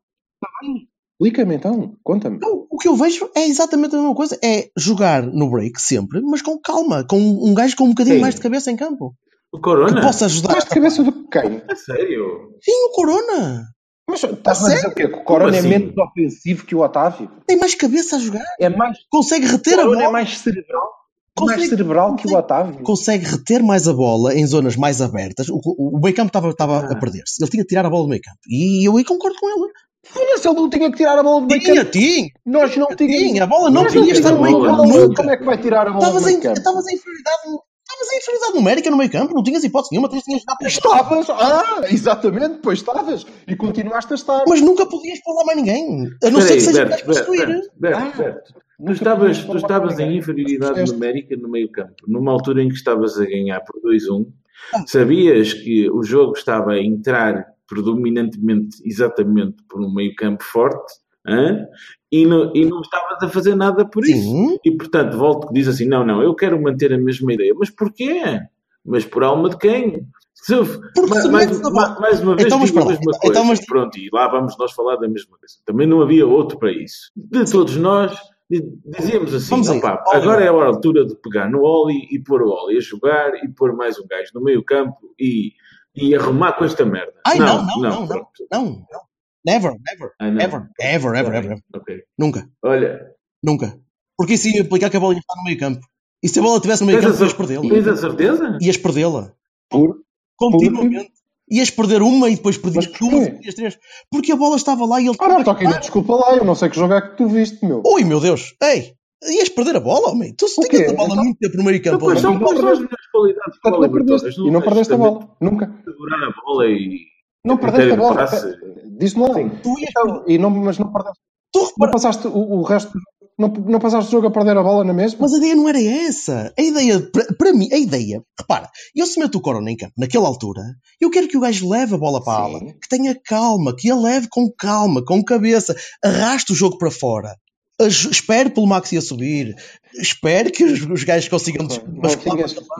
Explica-me então, conta-me. O que eu vejo é exatamente a mesma coisa. É jogar no break sempre, mas com calma, com um gajo com um bocadinho Sim. mais de cabeça em campo. O Corona? Que possa ajudar. Mais de cabeça do que quem? É sério? Sim, o Corona. Mas estás a dizer o quê? Que o Corona é assim? é menos ofensivo que o Otávio? Tem mais cabeça a jogar. É mais... Consegue reter a bola. é mais cerebral consegue, mais cerebral consegue, que o Otávio. Consegue reter mais a bola em zonas mais abertas. O, o, o meio campo estava, estava ah. a perder-se. Ele tinha que tirar a bola do meio campo. E eu aí concordo com ele. Olha, se ele não tinha que tirar a bola do meio tinha, campo. Tinha, Nós não tínhamos. Tinha, a bola não tinha estar no meio campo. Nunca. Como é que vai tirar a bola estavas do meio campo? Estavas em inferioridade Estavas em inferioridade numérica no meio campo, não tinhas hipótese nenhuma, tinhas que dar Estavas, ah, exatamente, pois estavas, e continuaste a estar. Mas nunca podias pôr lá mais ninguém, a não ser que seja para destruir. Tu estavas, tu estavas em inferioridade numérica no meio campo, numa altura em que estavas a ganhar por 2-1, ah. sabias que o jogo estava a entrar predominantemente, exatamente por um meio campo forte, hã? E, não, e não estavas a fazer nada por isso. Sim. E portanto, volto que diz assim: não, não, eu quero manter a mesma ideia. Mas porquê? Mas por alma de quem? Se mais, metes a ma- bola- mais uma vez Então, digo a mesma coisa. Então, mas- Pronto, e lá vamos nós falar da mesma coisa. Também não havia outro para isso. De todos nós, dizíamos assim: Vamos a "Opá, isso. Óleo. agora é a altura de pegar no Oli e pôr o Oli a jogar e pôr mais um gajo no meio campo e, e arrumar com esta merda. Ai, não, não, não. Não, não. Never, never, Ah, ever, ever, ever, ever. Nunca, Olha, nunca. Porque isso ia implicar que a bola ia estar no meio campo. E se a bola estivesse no meio campo, ias perdê-la. tens a certeza? Ias perdê-la. Por, Continuamente. Ias perder uma e depois perdias Mas duas e perdias três. Porque a bola estava lá e ele. Ora, Toquinho, desculpa lá, eu não sei que jogo é que tu viste, meu. Ui, meu Deus! Ei! Ias perder a bola, homem! Tu se tinhas quê? a bola Então- muito tempo no meio Então, campo. quais são, quais as melhores qualidades Portanto, não perdeste, e não perdeste a bola. Nunca. Segurar a bola e. Não perdeste a bola. Diz-me lá. Tu ias Então, e não, mas não perdeste. Tu Não repara, passaste o, o resto. Não, não passaste o jogo a perder a bola na mesma? mas a ideia não era essa. A ideia, para, mim, a ideia, repara, eu se meto o Corona em campo naquela altura, eu quero que o gajo leve a bola para a Sim. ala, que tenha calma, que a leve com calma, com cabeça, arraste o jogo para fora. Espere pelo Maxi a subir, espere que os, os gajos consigam des-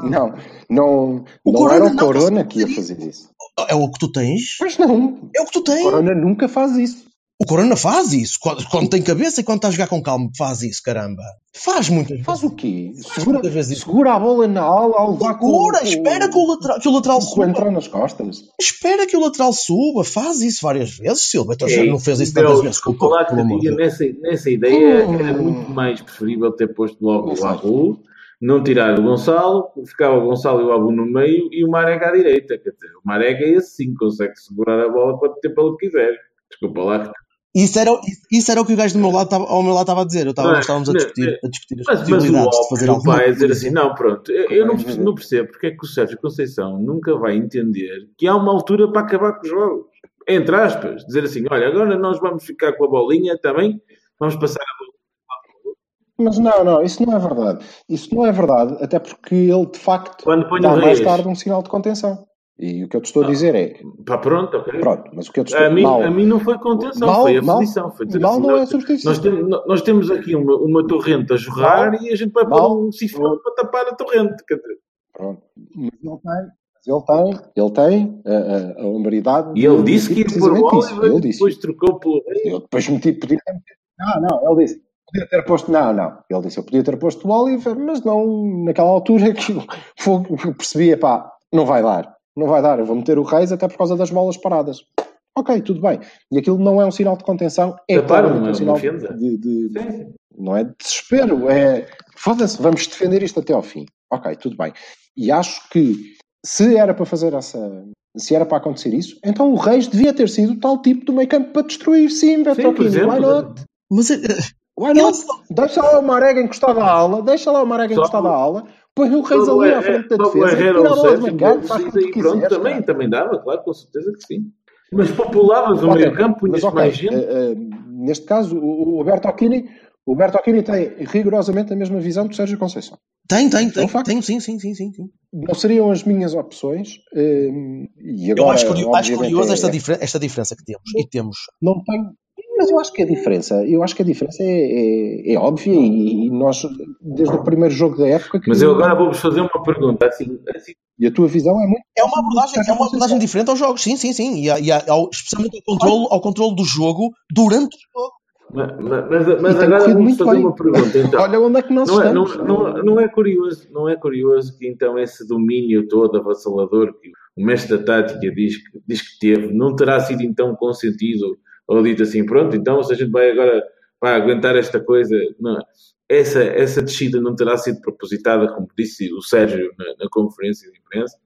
Não, não, não, O não Corona era o não Corona consegue que ia fazer isso. É o que tu tens? Mas não, É o que tu o tens. Corona nunca faz isso. O Corona faz isso. Quando, quando tem cabeça e quando está a jogar com calma, faz isso, caramba. Faz muitas vezes. Faz o quê? Segura, muitas vezes isso. segura a bola na ala ao com, Segura, com- espera que o lateral, que o lateral com suba. entrar nas costas. Espera que o lateral suba. Faz isso várias vezes, Silva. Então já Ei, não fez isso tantas vezes. com o desculpa lá que diga, nessa, nessa ideia Hum. era muito mais preferível ter posto logo o. Abu, não tirar o Gonçalo, ficava o Gonçalo e o Abu no meio e o Marega à direita. O Marega é assim, consegue segurar a bola quanto tempo ele quiser. Desculpa lá. Isso era, isso era o que o gajo do meu lado estava, ao meu lado estava a dizer. Eu estava, Não é? nós estávamos a Não, discutir, é. a discutir as Mas, mas o possibilidades de fazer pá, é dizer assim, não, pronto, eu, eu não, perce- não percebo porque é que o Sérgio Conceição nunca vai entender que há uma altura para acabar com os jogos. Entre aspas, dizer assim, olha, agora nós vamos ficar com a bolinha também, vamos passar a bola. Mas não, não, isso não é verdade. Isso não é verdade, até porque ele de facto Quando põe dá mais tarde um sinal de contenção. E o que eu te estou a dizer é, Pá, pronto, ok. pronto, mas o que eu te estou A mim, mal, a mim não foi contenção, Mal, foi mal, aflição. Foi dizer mal assim, não é substituição. nós, temos, nós temos aqui uma, uma torrente a jorrar Mal, e a gente vai mal, pôr um sifão para tapar a torrente. Dizer, Pronto. Mas ele tem, ele tem, ele tem a, a, a hombridade E ele disse que ia pôr o. Oliver Ele e disse. depois trocou pelo Rei. Eu depois meti, metido. Não, não, ele disse. Podia ter posto. Não, não. Ele disse, eu podia ter posto o Oliver, mas não naquela altura que eu percebia, pá, não vai dar. Não vai dar. Eu vou meter o Reis até por causa das bolas paradas. Ok, tudo bem. E aquilo não é um sinal de contenção, é não é um sinal de, de- sim. não é de desespero, é foda-se, vamos defender isto até ao fim. Ok, tudo bem. E acho que se era para fazer essa. Se era para acontecer isso, então o Reis devia ter sido tal tipo do meio campo para destruir, sim, Aquino. exemplo. Why not? Mas eh, Why ele not? só- Deixa lá o Marega encostado à ala, deixa lá o Marega encostado à ala, põe o Reis o ali à Herrera- frente da só o defesa, Herrera tira a ou bola do Sérgio, faz pronto, quiseres. também, também dava, claro, com certeza que sim. Mas populavas o meio campo, punhas mas ok, mais gente. eh, eh, neste caso, o, o Bertocchini, o Bertocchini tem rigorosamente a mesma visão do Sérgio Conceição. Tem, tem, É um tem. facto. Tem, sim, sim, sim, sim. sim. Não seriam as minhas opções, eh, e Eu agora, acho, curio- acho curioso é- esta, difer- esta diferença que temos. E temos. não tenho. Mas eu acho que a diferença, eu acho que a diferença é, é, é óbvia e, e nós, desde o primeiro jogo da época, que- Mas eu agora vou-vos fazer uma pergunta, assim, assim e a tua visão é muito. É uma abordagem, é uma abordagem diferente aos jogos, sim, sim, sim. E, há- e há- ao- especialmente ao controle, ao controle do jogo durante o jogo. mas, mas, mas agora muito fazer bem. uma pergunta, então. Olha onde é que nós Não é, não, estamos. não, não é curioso, não é curioso que então esse domínio todo avassalador que o mestre da tática diz diz que teve, não terá sido então consentido ou dito assim, pronto, então se a gente vai agora para aguentar esta coisa, não, essa, essa descida não terá sido propositada, como disse o Sérgio na, na conferência de imprensa?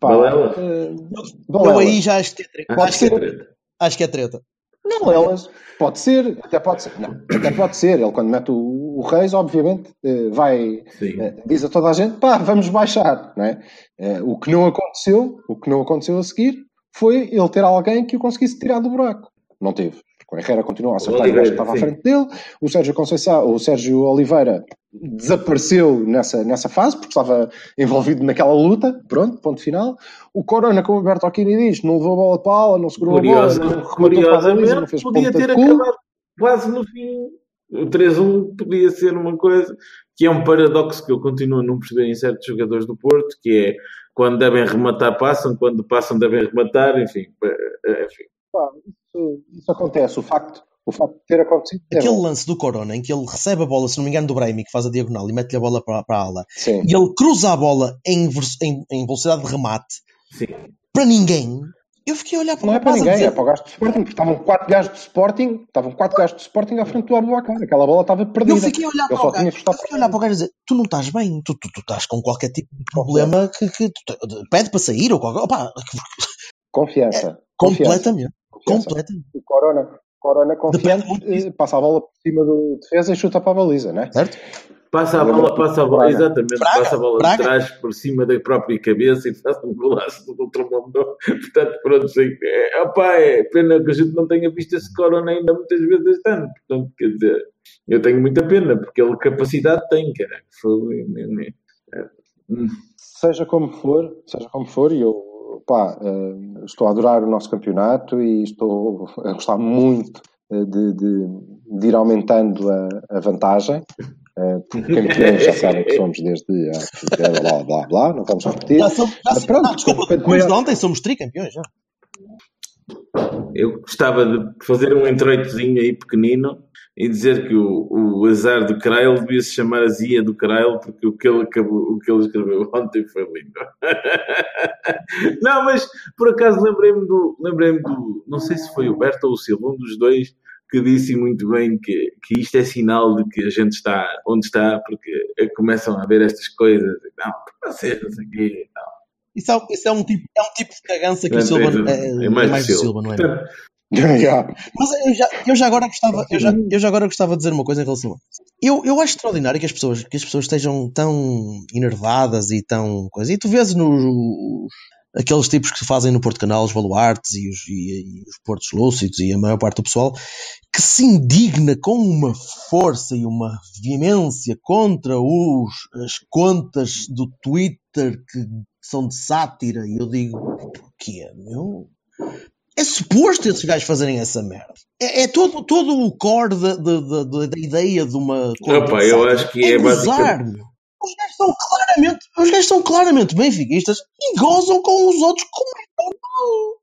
Balela. eh, Eu Balela. aí já acho que é treta. Pode Acho que é treta. Acho que é treta. Não, elas. Pode ser, até pode ser. Não, até pode ser. Ele, quando mete o, o Reis, obviamente, eh, vai. Sim. eh, diz a toda a gente, pá, vamos baixar, não é? Eh, O que não aconteceu, o que não aconteceu a seguir, foi ele ter alguém que o conseguisse tirar do buraco. Não teve. Porque O Herrera continuou a acertar o Oliveira, gajo que estava à sim. frente dele. O Sérgio Conceição, o Sérgio Oliveira desapareceu nessa, nessa fase, porque estava envolvido naquela luta. Pronto, ponto final. O Corona, como o Alberto Aquini diz, não levou a bola para a aula, não segurou Curiosa, a bola, não rematou para a baliza, não curiosamente, fez podia ter acabado quase no fim. O 3-1 podia ser uma coisa que é um paradoxo que eu continuo a não perceber em certos jogadores do Porto, que é quando devem rematar, passam, quando passam, devem rematar, enfim. eh, enfim. Pá, isso, isso acontece. O facto, o facto de ter acontecido. é Aquele lance do Corona em que ele recebe a bola, se não me engano, do Brahimi, que faz a diagonal e mete-lhe a bola para, para a ala, Sim. e ele cruza a bola em, em- em velocidade de remate Sim. para ninguém. Eu fiquei a olhar para Não o é para ninguém, é dizer, para o gajo do Sporting, porque estavam quatro gajos do Sporting, estavam quatro gajos do Sporting à frente do Abubacar. Aquela bola estava perdida. Eu fiquei a olhar para o gajo, eu fiquei a olhar para o gajo e dizer: Tu não estás bem, tu, tu, tu estás com qualquer tipo de problema que, que tu pede para sair ou qualquer. Opa, Confiança. Confiança. completamente. Confiança. Completamente. O Corona, Corona confiante, Depende muito disso. passa a bola por cima do defesa e chuta para a baliza, não é? Certo? Passa a bola, passa a bola, Braga. exatamente, Braga, passa a bola Braga. de trás por cima da própria cabeça e faz um golaço do outro mundo. Portanto, pronto, sei que é, opá, é pena que a gente não tenha visto esse Corona ainda muitas vezes este ano. Portanto, quer dizer, eu tenho muita pena, porque ele capacidade tem, cara. Foi, né, né. Hum. Seja como for, seja como for, e eu pá, eh, estou a adorar o nosso campeonato e estou a gostar muito eh, de, de- de ir aumentando a, a vantagem. eh, porque campeões já sabem que somos desde há blá blá blá, não vamos repetir. Já somos, já Mas pronto, ah, desculpa, quanto depois de maior- ontem somos tricampeões já. Eu gostava de fazer um entreitozinho aí pequenino e dizer que o, o azar do Krail devia se chamar Azia do Krail, porque o que ele, acabou, o que ele escreveu ontem foi lindo. não, mas por acaso lembrei-me do, lembrei do. Não sei se foi o Berto ou o Silva, um dos dois, que disse muito bem que, que isto é sinal de que a gente está onde está, porque começam a ver estas coisas. Não, vocês, não sei o quê. Não. Isso é, isso é um tipo, é um tipo de cagança que o É, Silva é, é, é mais, é mais do do Silva, não é? Mas eu já, eu já agora gostava, eu já, eu já agora gostava de dizer uma coisa em relação a eu, eu acho extraordinário que as pessoas, que as pessoas estejam tão enervadas e tão coisa. E tu vês nos aqueles tipos que fazem no Porto Canal, os baluartes e os, e, e os Portos Lúcidos e a maior parte do pessoal que se indigna com uma força e uma veemência contra os, as contas do Twitter que são de sátira. E eu digo, porquê, meu? É suposto esses gajos fazerem essa merda. É, é todo, todo o core da, da, da, da ideia de uma Opa, eu acho que é gozar, basicamente- meu. Os gajos são claramente, os gajos são claramente benfiquistas e gozam com os outros como é normal.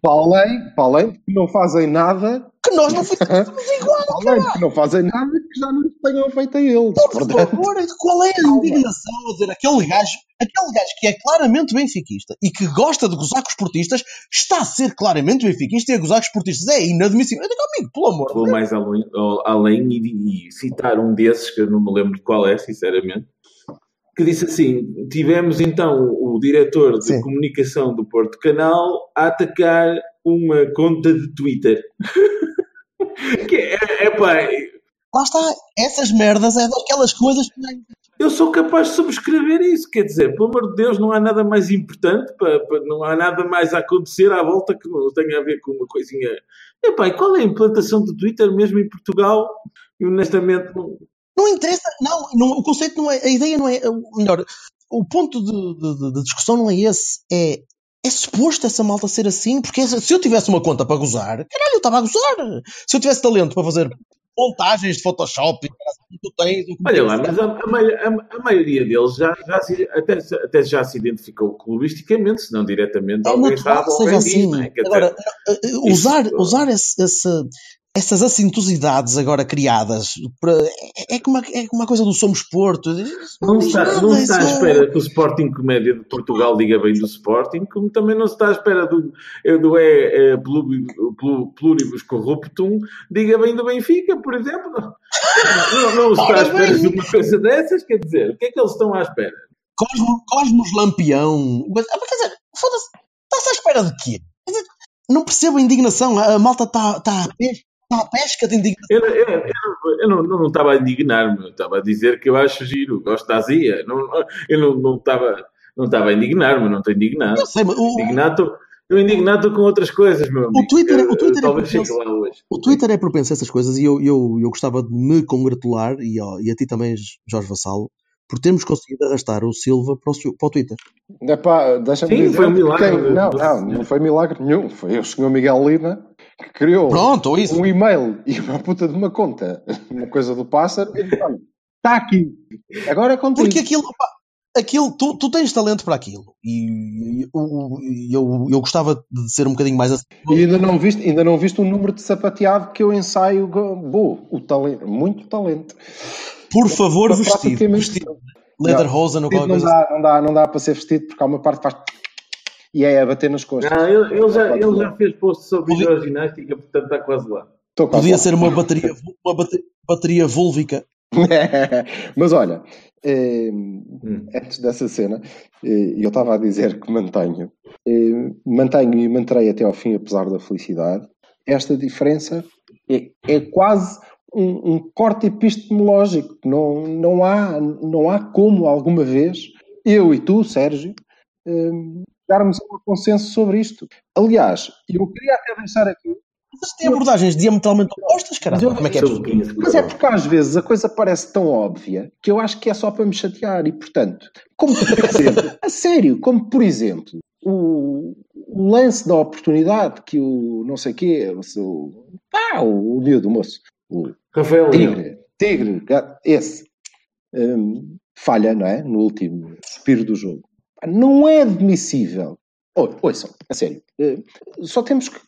Para além, para além de que não fazem nada, Que nós não fizemos igual. para além de que não fazem nada que já não tenham feito a eles. Por favor, qual é a indignação a dizer aquele gajo, aquele gajo que é claramente benfiquista e que gosta de gozar com os portistas, está a ser claramente benfiquista e a gozar com os portistas. É inadmissível. Eu digo, amigo, pelo amor de vou Deus. mais além, além e, e citar um desses, que eu não me lembro de qual é, sinceramente, que disse assim: tivemos então o diretor de Sim. comunicação do Porto Canal a atacar uma conta de Twitter. que é, é pá, Lá está, essas merdas é daquelas coisas que eu sou capaz de subscrever isso, quer dizer, pelo amor de Deus, não há nada mais importante, para, para- não há nada mais a acontecer à volta que não tenha a ver com uma coisinha. Epá, e qual é a implantação do Twitter mesmo em Portugal? E honestamente, não, não interessa. Não, não, o conceito não é. A ideia não é. o Melhor, o ponto de, de- de discussão não é esse. É. É suposto essa malta ser assim, porque se eu tivesse uma conta para gozar, caralho, eu estava a gozar. Se eu tivesse talento para fazer montagens de Photoshop, e tu tens, Olha lá, mas a, a a- maioria deles já, já se, até, até já se identificou clubisticamente, se não diretamente, é natural que seja assim. é? Agora, eh, eh, usar, usar esse- esse- essas assintosidades agora criadas para- é, é como a, é como a coisa do Somos Porto. Não diz está, nada, não está à espera que o Sporting Comédia de Portugal diga bem do Sporting, como também não se está à espera do, eh, do é, é, Pluri- Plu- Pluribus Corruptum diga bem do Benfica, por exemplo. Não, não se está à espera de uma coisa dessas, quer dizer, o que é que eles estão à espera? Cosmo- Cosmos Lampião. Mas, ah, quer dizer, foda-se, está-se à espera de quê? Dizer, não percebo a indignação. A, a malta está tá pesca, tá à pesca de indignação. Eu, eu, eu, eu não, não, não estava a indignar-me, eu estava a dizer que eu acho giro, gosto da azia. Não, eu não, não, estava, não estava a indignar-me, não estou indignado. Eu sei, mas o, Indignado, Eu indignado com outras coisas, meu amigo. Twitter- Eu- o Twitter é propenso-. O Twitter é propenso a essas coisas e eu, eu, eu gostava de me congratular, e, ó, e a ti também, Jorge Vassalo, por termos conseguido arrastar o Silva para o, para o Twitter. Epá, deixa-me Sim, dizer foi um que milagre. quem- não, não, não foi milagre nenhum. Foi o senhor Miguel Lima que criou Pronto, isso. um e-mail e uma puta de uma conta, uma coisa do pássaro, e está aqui. Agora é contigo. Porque aquilo, aquilo tu, tu tens talento para aquilo. E, e- o- eu, eu gostava de ser um bocadinho mais assim. E ainda não viste, ainda não viste o número de sapateado que eu ensaio. Boa, o talento, muito talento. Por favor, Pra vestido. vestido. Lederhosen ou qualquer não coisa assim. dá, não, dá, não dá para ser vestido porque há uma parte que faz e é a bater nas costas. Ah, ele, ele já, ele já fez post sobre Podia- hidroginástica, portanto está quase lá. Quase Podia lá. ser uma bateria, uma bate- bateria vúlvica. Mas olha, eh, Hum. antes dessa cena, eh, eu estava a dizer que mantenho, eh, mantenho e manterei até ao fim, apesar da felicidade. Esta diferença é, é quase um, um corte epistemológico. Não, não, há, não há como alguma vez, eu e tu, Sérgio, eh, darmos um consenso sobre isto. Aliás, eu queria até deixar aqui Mas tem abordagens diametralmente opostas, caralho. Como é que é possível? 15, Mas é porque às vezes a coisa parece tão óbvia que eu acho que é só para me chatear e, portanto, como por exemplo, a sério, como por exemplo, o, o lance da oportunidade que o não sei quê, o seu. Ah, o, o miúdo, o moço, o Rafael. Tigre, Tigre, esse, hum, falha, não é? No último suspiro do jogo. Não é admissível. Oi, ouçam, a sério. eh, Só temos que.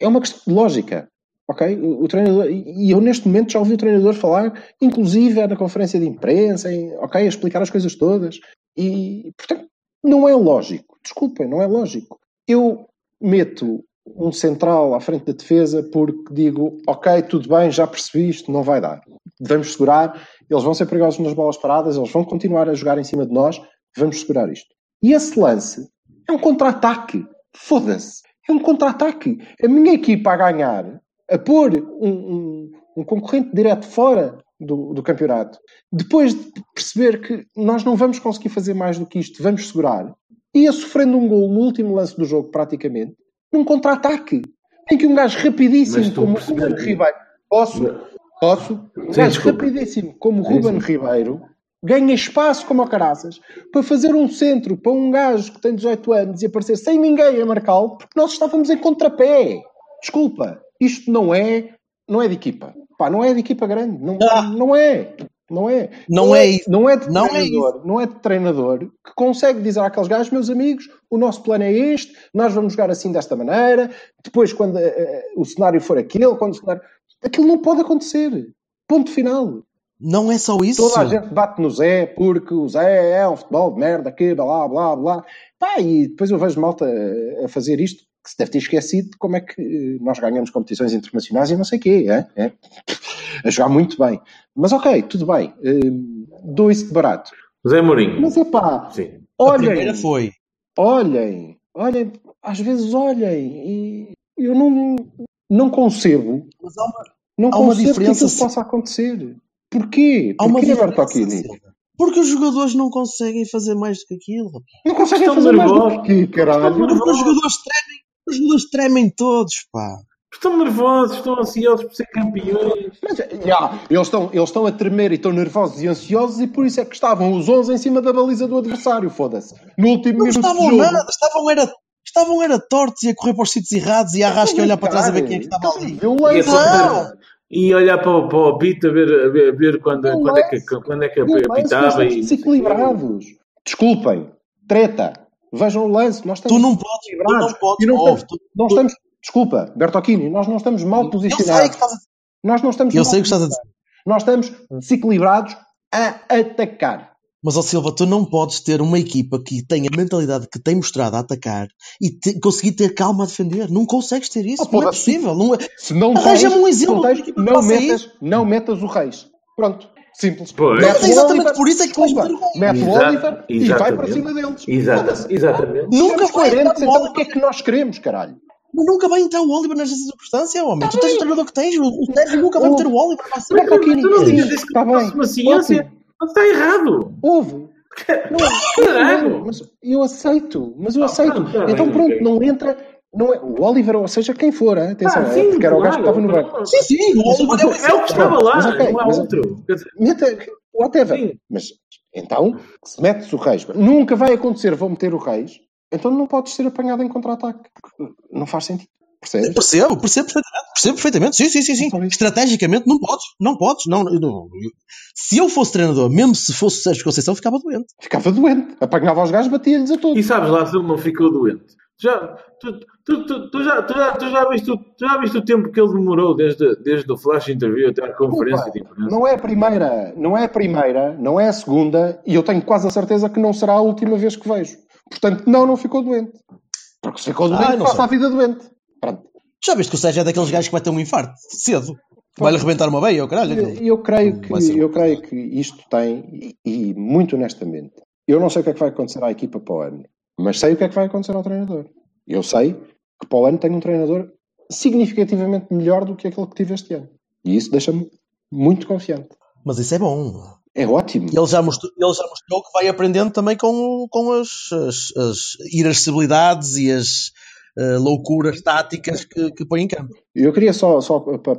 É uma questão de lógica. Ok? O, o treinador. E eu neste momento já ouvi o treinador falar, inclusive é na conferência de imprensa, em- ok? A explicar as coisas todas. E, portanto, não é lógico. Desculpem, não é lógico. Eu meto um central à frente da defesa porque digo, ok, tudo bem, já percebi isto, não vai dar. Devemos segurar, eles vão ser perigosos nas bolas paradas, eles vão continuar a jogar em cima de nós, vamos segurar isto. E esse lance é um contra-ataque. Foda-se. É um contra-ataque. A minha equipa a ganhar, a pôr um, um- um concorrente direto fora do, do campeonato, depois de perceber que nós não vamos conseguir fazer mais do que isto, vamos segurar, ia sofrendo um gol no último lance do jogo, praticamente, num contra-ataque. Em que um gajo rapidíssimo, como Ruben Ribeiro, posso? Posso? Um Sim, gajo desculpa. rapidíssimo, como o Sim, Ruben. Ribeiro, ganha espaço como o caraças para fazer um centro para um gajo que tem 18 anos e aparecer sem ninguém a marcá-lo porque nós estávamos em contrapé. Desculpa, isto não é, não é de equipa. Pá, não é de equipa grande. Não, Ah. não é. Não é. Não é isso. Não é de Não é treinador. não é de treinador que consegue dizer àqueles gajos, meus amigos, o nosso plano é este, nós vamos jogar assim desta maneira, depois quando eh, eh, o cenário for aquele, quando o cenário... Aquilo não pode acontecer. Ponto final. Não é só isso. Toda a gente bate no Zé porque o Zé é um futebol de merda, que blá blá blá. Pá, e depois eu vejo malta a fazer isto que se deve ter esquecido de como é que eh, nós ganhamos competições internacionais e não sei o quê, é? É. a jogar muito bem. Mas ok, tudo bem, hum, dou isso de barato. José Mourinho. Mas é pá, Sim. A olhem, primeira foi. olhem, olhem, às vezes olhem, e eu não, não concebo, Mas há uma, não Há uma concebo que diferença isso se- possa acontecer. Porquê? há uma Porquê, diferença, Bertocchini? Silva. Porque os jogadores não conseguem fazer mais do que aquilo. Não conseguem Estão fazer mais do que quê, caralho? Porque os jogadores tremem, os jogadores tremem todos, pá. Estão nervosos, estão ansiosos por ser campeões. Mas, já, eles, estão, eles estão a tremer e estão nervosos e ansiosos e por isso é que estavam os 11 em cima da baliza do adversário, foda-se. No último Não minuto estavam jogo. nada, estavam era, estavam era tortos e a correr para os sítios errados e a arrasca a olhar para trás a ver quem é que estava ali. Eu leio, a- e olhar para, o- para o apito a ver, a ver, a ver quando, quando, é que, quando é que apitava. estamos E, desequilibrados. Desculpem, treta. Vejam o lance. Nós estamos Tu não podes, tu não podes, não estamos, tu- não estamos, desculpa, Bertocchini, nós não estamos mal Eu sei posicionados. que estás a Nós não estamos Eu mal sei o que estás a dizer. Nós estamos desequilibrados a atacar. Mas, ó Silva, tu não podes ter uma equipa que tenha a mentalidade que tem mostrado a atacar e te- conseguir ter calma a defender. Não consegues ter isso. Ah, não é possível. Não é... Se não Arranja-me um exemplo tens, que não, metas, não metas o Reis. Pronto. Simples. Pois. Mete é exatamente Oliver, por isso é que desculpa, Mete o Oliver e vai para exatamente. cima deles. Exata, Foda-se. exatamente. Nunca entrar coerentes, o então o que é que nós queremos, caralho? Mas nunca vai entrar o Oliver nesta circunstância, homem. tu tens o treinador que tens. O Sérgio nunca vai Oh. meter o Oliver. Vai ser Mas, Tu não isso está como bem. fosse uma ciência. Não está errado. Houve. Caralho! Mas eu aceito, mas eu Ah, aceito. pronto, tá então bem, pronto, ok. não entra. Não é, o Oliver, ou seja, quem for, hein? atenção, Ah, é, sim, porque era o gajo que claro, estava no banco. claro. Sim, sim, o Oliver é o É que estava lá, Mas ok, não há mas- outro. Meta, whatever. Sim. Mas então, se metes o Reis, nunca vai acontecer, vou meter o Reis, então não podes ser apanhado em contra-ataque. Não faz sentido. Percebes? Percebo, percebo perfeitamente, percebo perfeitamente. Sim, sim, sim, sim. Então, Estrategicamente não podes, não podes. Não, não- não. Se eu fosse treinador, mesmo se fosse o Sérgio Conceição, ficava doente. Ficava doente. Apanhava os gajos, batia-lhes a todos. E sabes lá se ele não ficou doente? Já, tu, tu, tu, tu já, tu, já, tu, já viste, o- tu já viste o tempo que ele demorou desde, desde o flash interview até à conferência Opa, de imprensa? Não é a primeira, não é a primeira, não é a segunda, e eu tenho quase a certeza que não será a última vez que vejo. Portanto, não, não ficou doente. Porque se ficou doente, Ah, não passa sei. a vida doente. Pronto. Já viste que o Sérgio é daqueles gajos que vai ter um infarto cedo. Vai-lhe arrebentar uma veia, ou caralho. Eu, eu creio que, ser. eu creio que isto tem, e, e muito honestamente, eu não sei o que é que vai acontecer à equipa para o ano, mas sei o que é que vai acontecer ao treinador. Eu sei que para o ano tem um treinador significativamente melhor do que aquele que tive este ano. E isso deixa-me muito confiante. Mas isso é bom. É ótimo. Ele já mostrou, ele já mostrou que vai aprendendo também com, com as, as, as irascibilidades e as eh, loucuras táticas que, que põe em campo. Eu queria só, só para,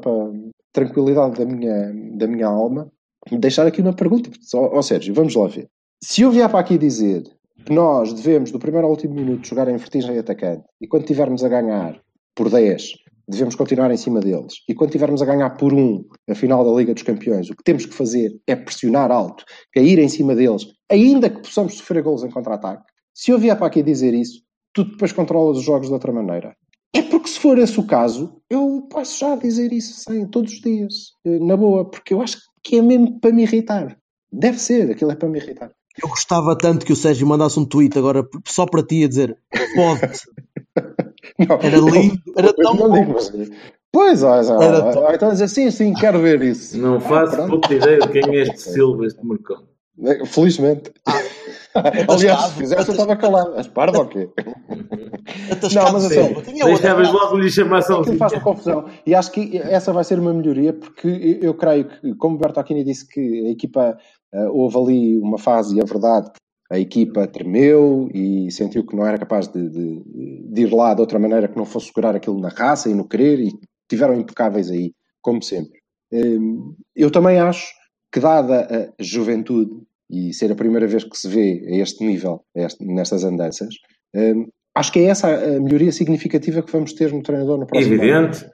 tranquilidade da minha, da minha alma, deixar aqui uma pergunta. Ó ó, Sérgio, vamos lá ver. Se eu vier para aqui dizer que nós devemos, do primeiro ao último minuto, jogar em vertigem atacante e quando tivermos a ganhar por 10, devemos continuar em cima deles e quando tivermos a ganhar por 1 a final da Liga dos Campeões, o que temos que fazer é pressionar alto, cair em cima deles, ainda que possamos sofrer golos em contra-ataque. Se eu vier para aqui dizer isso, tu depois controlas os jogos de outra maneira. É porque se for esse o caso, eu posso já dizer isso sem todos os dias, eh, na boa, porque eu acho que é mesmo para me irritar. Deve ser, aquilo é para me irritar. Eu gostava tanto que o Sérgio mandasse um tweet agora só para ti a dizer pode. Não, Era lindo, era eu tão não bom. digo, Pois, ó, Era ó, tão- então dizer sim, sim, quero ver isso. Não faço pronto. pouca ideia de quem é este Silva, este Marcão. Eh, Felizmente. Aliás, se fizesse eu estava calado. Mas pardo ou quê? Atascado Não, mas a Silva. sério, Tinha outra. Deixavas logo lhe chamar Aquilo faz-me confusão. E acho que essa vai ser uma melhoria, porque eu creio que, como o Bertocchini disse que a equipa eh, houve ali uma fase, e é verdade, a equipa tremeu e sentiu que não era capaz de, de- de ir lá de outra maneira que não fosse segurar aquilo na raça e no querer, e tiveram impecáveis aí, como sempre. Hum, Eu também acho que, dada a juventude e ser a primeira vez que se vê a este nível, a este- nestas andanças, hum, acho que é essa a melhoria significativa que vamos ter no treinador no próximo ano Evidente.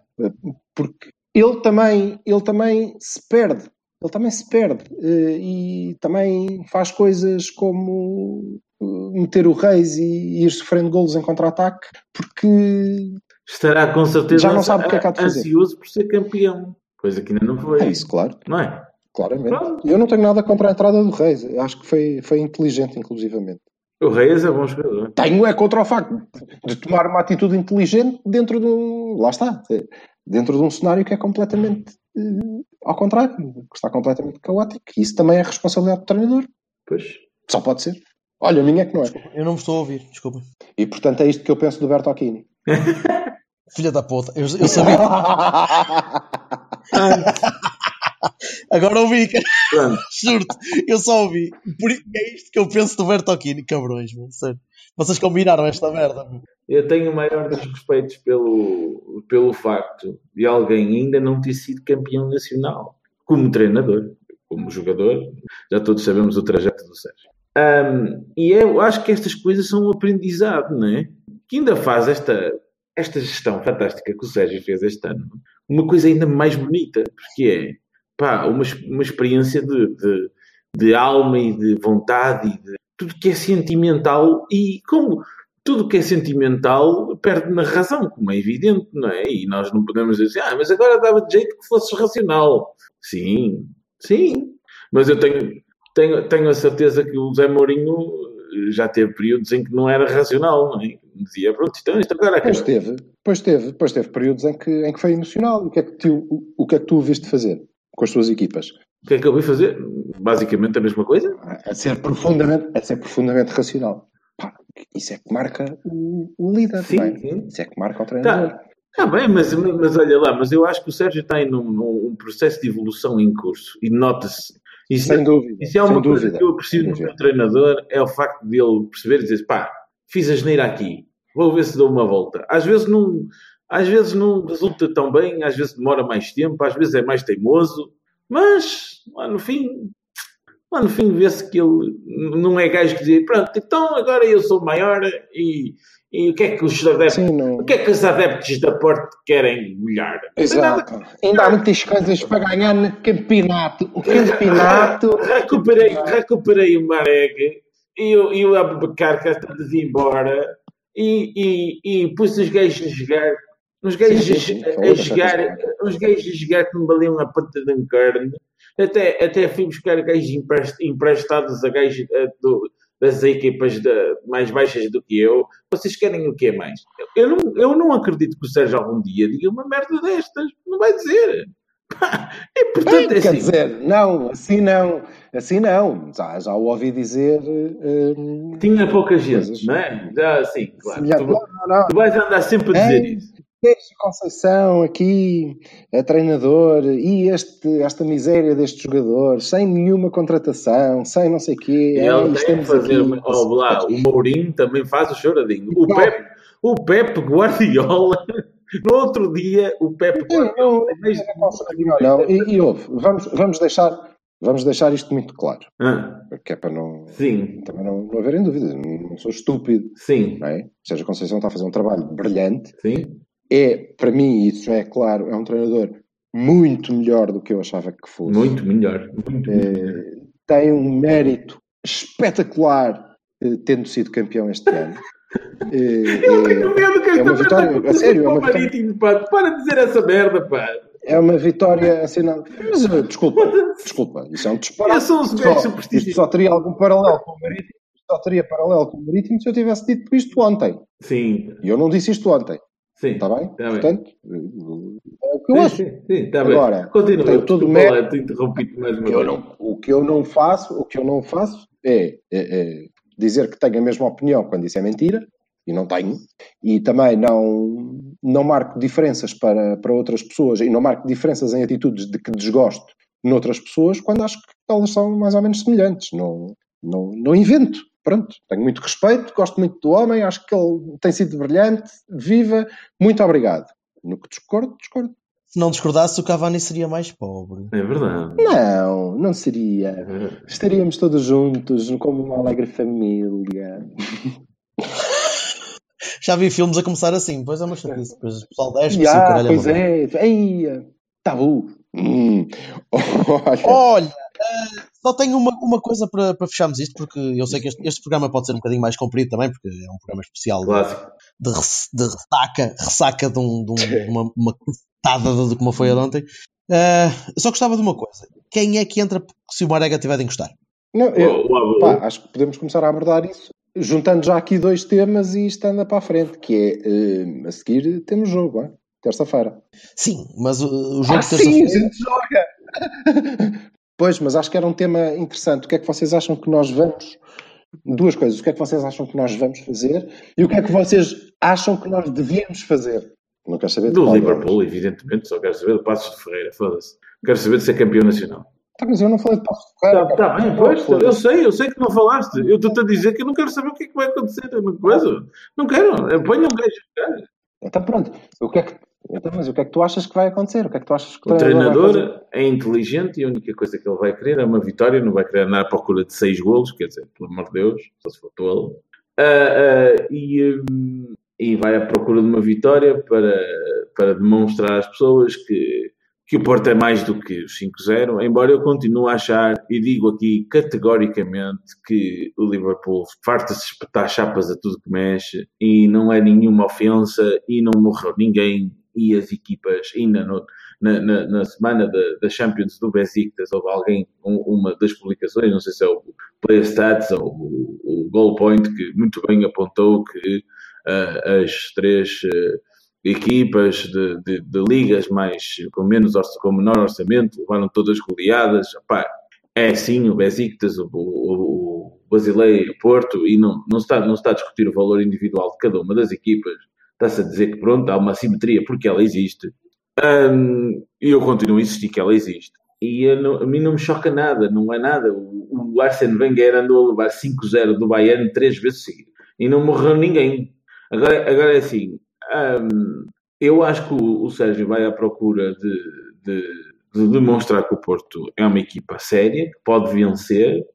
porque ele também, ele também se perde. Ele também se perde eh, e também faz coisas como eh, meter o Reis e ir sofrendo golos em contra-ataque, porque Estará com certeza Já não sabe o que é que há de fazer. ansioso por ser campeão. Coisa que ainda não foi. é isso, claro, Não é? Claramente. Pronto. Eu não tenho nada contra a entrada do Reis, Eu acho que foi, foi inteligente, inclusivamente. O Reis é bom jogador. Tenho é contra o facto de tomar uma atitude inteligente dentro de um. Lá está. Dentro de um cenário que é completamente eh, ao contrário, que está completamente caótico. E isso também é responsabilidade do treinador. Pois. Só pode ser. Olha, a minha é que não é. Eu não me estou a ouvir, desculpa. E portanto é isto que eu penso do Bertocchini. Filha da puta. Eu, eu sabia. Agora ouvi, cara. Juro-te. Eu só ouvi. Por... É isto que eu penso do Bertocchini, cabrões, mano. Sério. Vocês combinaram esta merda, meu. Eu tenho o maior dos respeitos pelo, pelo facto de alguém ainda não ter sido campeão nacional. Como treinador, como jogador, já todos sabemos o trajeto do Sérgio. Ahm, e eu acho que estas coisas são um aprendizado, não é? Que ainda faz esta, esta gestão fantástica que o Sérgio fez este ano uma coisa ainda mais bonita, porque é pá, uma, uma experiência de, de, de alma e de vontade e de tudo que é sentimental e como tudo que é sentimental perde na razão, como é evidente, não é? E nós não podemos dizer, ah, mas agora dava de jeito que fosse racional. Sim, sim. Mas eu tenho, tenho, tenho a certeza que o Zé Mourinho já teve períodos em que não era racional, não é? Dizia, pronto, então isto agora Pois acabou. teve, pois teve, pois teve períodos em que, em que foi emocional. O que, é que tu, o, o que é que tu viste fazer com as tuas equipas? O que é que eu vou fazer? Basicamente a mesma coisa. A ser profundamente, a ser profundamente racional. Pá, isso é que marca o, o líder, Sim, é? sim. Isso é que marca o treinador. Está tá bem, mas, mas olha lá, mas eu acho que o Sérgio está em um, um processo de evolução em curso e nota-se Isso, Sem dúvida. isso é uma coisa dúvida. que eu aprecio no meu treinador, é o facto dele perceber e dizer pá, fiz a geneira aqui, vou ver se dou uma volta. Às vezes não, às vezes não resulta tão bem, às vezes demora mais tempo, às vezes é mais teimoso, mas lá no fim, lá no fim vê-se que ele não é gajo que diz, pronto, então agora eu sou maior e, e o que é que os adeptos, Sim, o que é que os adeptos da Porto querem melhor? Exato. Ainda há muitas coisas para ganhar no campeonato. O campeonato. recuperei, recuperei o Marek e o, e o Abubacar cá está de vir embora e, e, e pus os gajos a jogar. Os gajos Sim, sim, sim. a, a jogar, os gajos a jogar que me valiam a ponta de um carne. Até, até fui buscar gajos emprest- emprestados a gajos eh, do- das equipas da- mais baixas do que eu. Vocês querem o que mais? Eu não, eu não acredito que o Sérgio algum dia diga uma merda destas. Não vai dizer. Pá, É portanto, é Quer assim. dizer, não, assim não. Assim não. Já, já o ouvi dizer. hum, Tinha pouca gente, Coisas. não é? Já, sim, claro. Tu, não, não. tu vais andar sempre a dizer É. isso. Este Conceição aqui, é treinador, e este, esta miséria deste jogador, sem nenhuma contratação, sem não sei o quê. É, ele tem que estamos fazer. aqui- Oh, lá, o Mourinho também faz o choradinho. O Não. Pep, o Pep Guardiola, no outro dia, o Pep Não, Guardiola. não, não, e, e ouve, vamos, vamos, deixar, vamos deixar isto muito claro, Ah, que é para não, sim, também não, não haverem dúvidas. Não sou estúpido, sim, não é? Sérgio Conceição está a fazer um trabalho brilhante. sim. É, para mim, isso é claro, é um treinador muito melhor do que eu achava que fosse. Muito melhor. Muito melhor. Eh, tem um mérito espetacular eh, tendo sido campeão este ano. Eh, Eu tenho medo que é uma vitória, a sério, é uma vitória. Marítimo, pá. Para de dizer essa merda, pá. é uma vitória assinada. Mas, desculpa, desculpa, isso é um disparate. Só- isto só teria algum paralelo com o Marítimo. Só teria paralelo com o Marítimo se eu tivesse dito isto ontem. Sim, E eu não disse isto ontem, sim. está bem? Tá bem. Portanto, eh, é o que eu Sim, acho. sim, sim, está bem. Agora, Continua. tem todo o mérito. interrompi-te mais O uma que, eu vez. não, o que eu não faço, o que eu não faço é, é- é dizer que tenho a mesma opinião quando isso é mentira, e não tenho, e também não, não marco diferenças para, para outras pessoas, e não marco diferenças em atitudes de que desgosto noutras pessoas, quando acho que elas são mais ou menos semelhantes. Não, não, não invento. Pronto, tenho muito respeito, gosto muito do homem, acho que ele tem sido brilhante, viva, muito obrigado. No que discordo, discordo. Se não discordasse, o Cavani seria mais pobre. É verdade. Não, não É seria. verdade. Estaríamos todos juntos como uma alegre família. Já vi filmes a começar assim, pois é uma chatice. Depois o pessoal desce Ah, o caralho pois a morrer. é. Ei, tabu. Hum. Olha, Olha, só tenho uma, uma coisa para, para fecharmos isto, porque eu sei que este, este programa pode ser um bocadinho mais comprido também, porque é um programa especial de, Clássico. de, de ressaca, ressaca de, um, de, um- de uma, uma cotada de como foi a de ontem. Eu só gostava de uma coisa: quem é que entra se o Marega tiver de encostar? não, eu, pá, acho que podemos começar a abordar isso, juntando já aqui dois temas e isto anda para a frente, que é, eh, a seguir temos jogo, é? terça-feira. Sim, mas o, o jogo Ah, de sim, a terça-feira. gente joga! pois, mas acho que era um tema interessante. O que é que vocês acham que nós vamos... Duas coisas. O que é que vocês acham que nós vamos fazer e o que é que vocês acham que nós devíamos fazer? Não quero saber de Do qual Liverpool, evidentemente, só quero saber do Passos de Ferreira, foda-se. Quero saber de ser campeão nacional. Tá, mas eu não falei de Passo de Ferreira. Está cara. Tá, bem, Não, pois, eu sei, eu sei que não falaste. Eu estou-te a dizer que eu não quero saber o que é que vai acontecer na coisa. Não quero. Ponha um gajo. Então pronto. O que é que... Então, mas o que é que tu achas que vai acontecer? O que é que tu achas que O treinador é inteligente e a única coisa que ele vai querer é uma vitória, não vai querer andar à procura de seis golos, quer dizer, pelo amor de Deus, só se for tolo. Ah, ah, e, hum, e vai à procura de uma vitória para, para demonstrar às pessoas que, que o Porto é mais do que os 5-0, embora eu continue a achar, e digo aqui categoricamente, que o Liverpool farta-se espetar chapas a tudo que mexe e não é nenhuma ofensa e não morreu ninguém e as equipas ainda no, na, na, na semana da, Champions do Besiktas houve alguém, um, uma das publicações, não sei se é o Player Stats ou o, o Goal Point, que muito bem apontou que ah, as três ah, equipas de, de, de ligas mais com menos com menor orçamento levaram todas goleadas. Epá, é sim o Besiktas, o, o, o Basileia, o Porto, e não, não, se está, não se está a discutir o valor individual de cada uma das equipas. Está-se a dizer que pronto, há uma simetria porque ela existe. E eu continuo a insistir que ela existe. e não, a mim não me choca nada, não é nada. O, o Arsene Wenger andou a levar 5-0 do Bayern três vezes seguidas e não morreu ninguém. Agora, agora é assim, eu acho que o, o, Sérgio vai à procura de, de, de, demonstrar que o Porto é uma equipa séria, que pode vencer.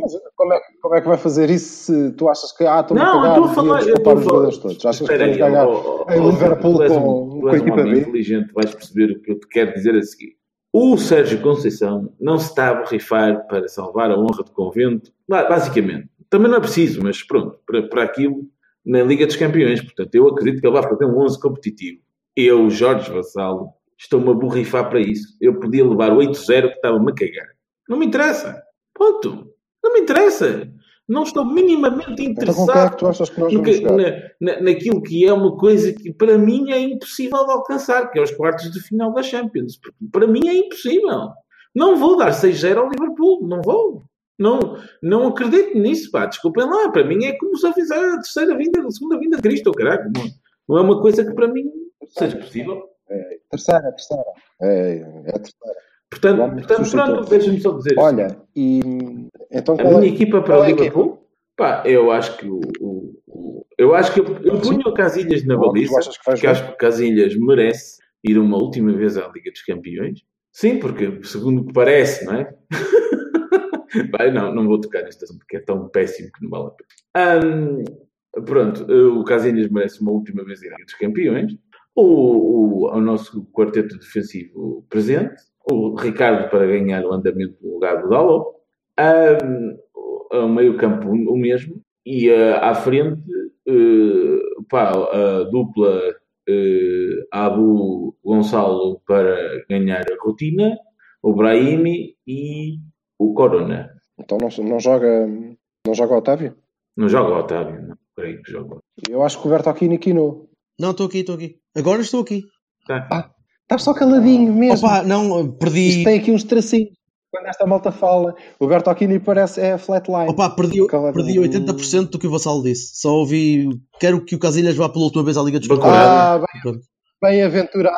Mas como é, como é que vai fazer isso se tu achas que ah, estou não, a estou a falar, eu estou a falar, todos? Achas que vamos ganhar oh, em Liverpool tu és com, um, com a equipa um B? inteligente, vais perceber o que eu te quero dizer a seguir. O Sérgio Conceição não se está a borrifar para salvar a honra do convento, basicamente. Também não é preciso, mas pronto, para, para aquilo na Liga dos Campeões. Portanto, eu acredito que ele vai fazer um 11 competitivo. Eu, Jorge Vassalo, estou-me a borrifar para isso. Eu podia levar 8-0 que estava-me a cagar. Não me interessa. Ponto. Não me interessa. Não estou minimamente Então é interessado que tu achas que nós no vamos que- jogar? na, na- naquilo que é uma coisa que para mim é impossível de alcançar, que é os quartos de final da Champions. Porque para mim é impossível. Não vou dar 6-0 ao Liverpool. Não vou. Não, não acredito nisso, pá. Desculpem lá. Para mim é como se eu fizer a terceira vinda, a segunda vinda de Cristo, caralho. Não, não é uma coisa que para mim seja possível. É, terceira, terceira. É, é a terceira. Portanto, portanto pronto, deixa-me só dizer. Olha, e então A qual minha é? equipa para o é Liverpool, pá, eu acho que o, o- o- eu acho que eu, eu punho o Casilhas na baliza, que acho que o Casilhas merece ir uma última vez à Liga dos Campeões. Sim, porque segundo o que parece, não é? Vai, não, não vou tocar neste assunto porque é tão péssimo que não vale a pena. Ahm, pronto, o Casilhas merece uma última vez ir à Liga dos Campeões. O, o, o nosso quarteto defensivo presente, o Ricardo para ganhar o andamento do lugar do Dalot. O meio campo o mesmo e eh, à frente eh, pá, a dupla eh, Abu Gonçalo para ganhar a rotina, o Brahimi e o Corona. Então não, não joga não joga Otávio? Não joga o Otávio, não creio que joga. Eu acho que o Bertolini quinou. Não, estou aqui, estou aqui. Agora estou aqui. Tá. Estás só caladinho mesmo. Opa, não, perdi. Isto tem aqui uns tracinhos. Quando esta malta fala, o Bertolini parece é flatline. Opa, perdi, Caladinho. perdi 80% do que o Vassalo disse. Só ouvi. Quero que o Casilhas vá pela última vez à Liga dos. Campeões. ah, bem- bem-aventurado.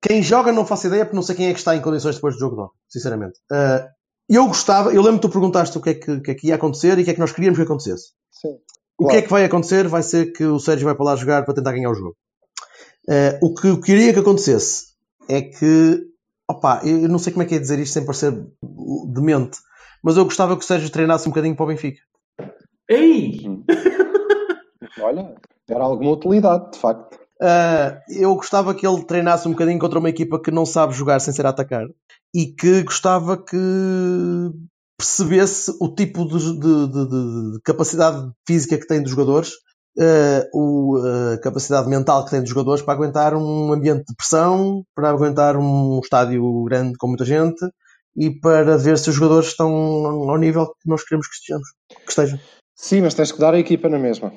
Quem joga não faço ideia porque não sei quem é que está em condições depois do jogo ontem, sinceramente. Ah, eu gostava, eu lembro que tu perguntaste o que, é que, o que é que ia acontecer e o que é que nós queríamos que acontecesse. Sim. O que é que vai acontecer vai ser que o Sérgio vai para lá jogar para tentar ganhar o jogo. Ah, o que eu queria que acontecece é que, opa, eu não sei como é que é dizer isto sem parecer demente, mas eu gostava que o Sérgio treinasse um bocadinho para o Benfica. Ei! Olha, era alguma utilidade, de facto. Uh, eu gostava que ele treinasse um bocadinho contra uma equipa que não sabe jogar sem ser a atacar e que gostava que percebesse o tipo de, de- de- de- de capacidade física que tem dos jogadores, uh, o, a capacidade mental que tem dos jogadores para aguentar um ambiente de pressão, para aguentar um estádio grande com muita gente e para ver se os jogadores estão ao nível que nós queremos que estejamos. Que estejam. Sim, mas tens que dar a equipa na mesma.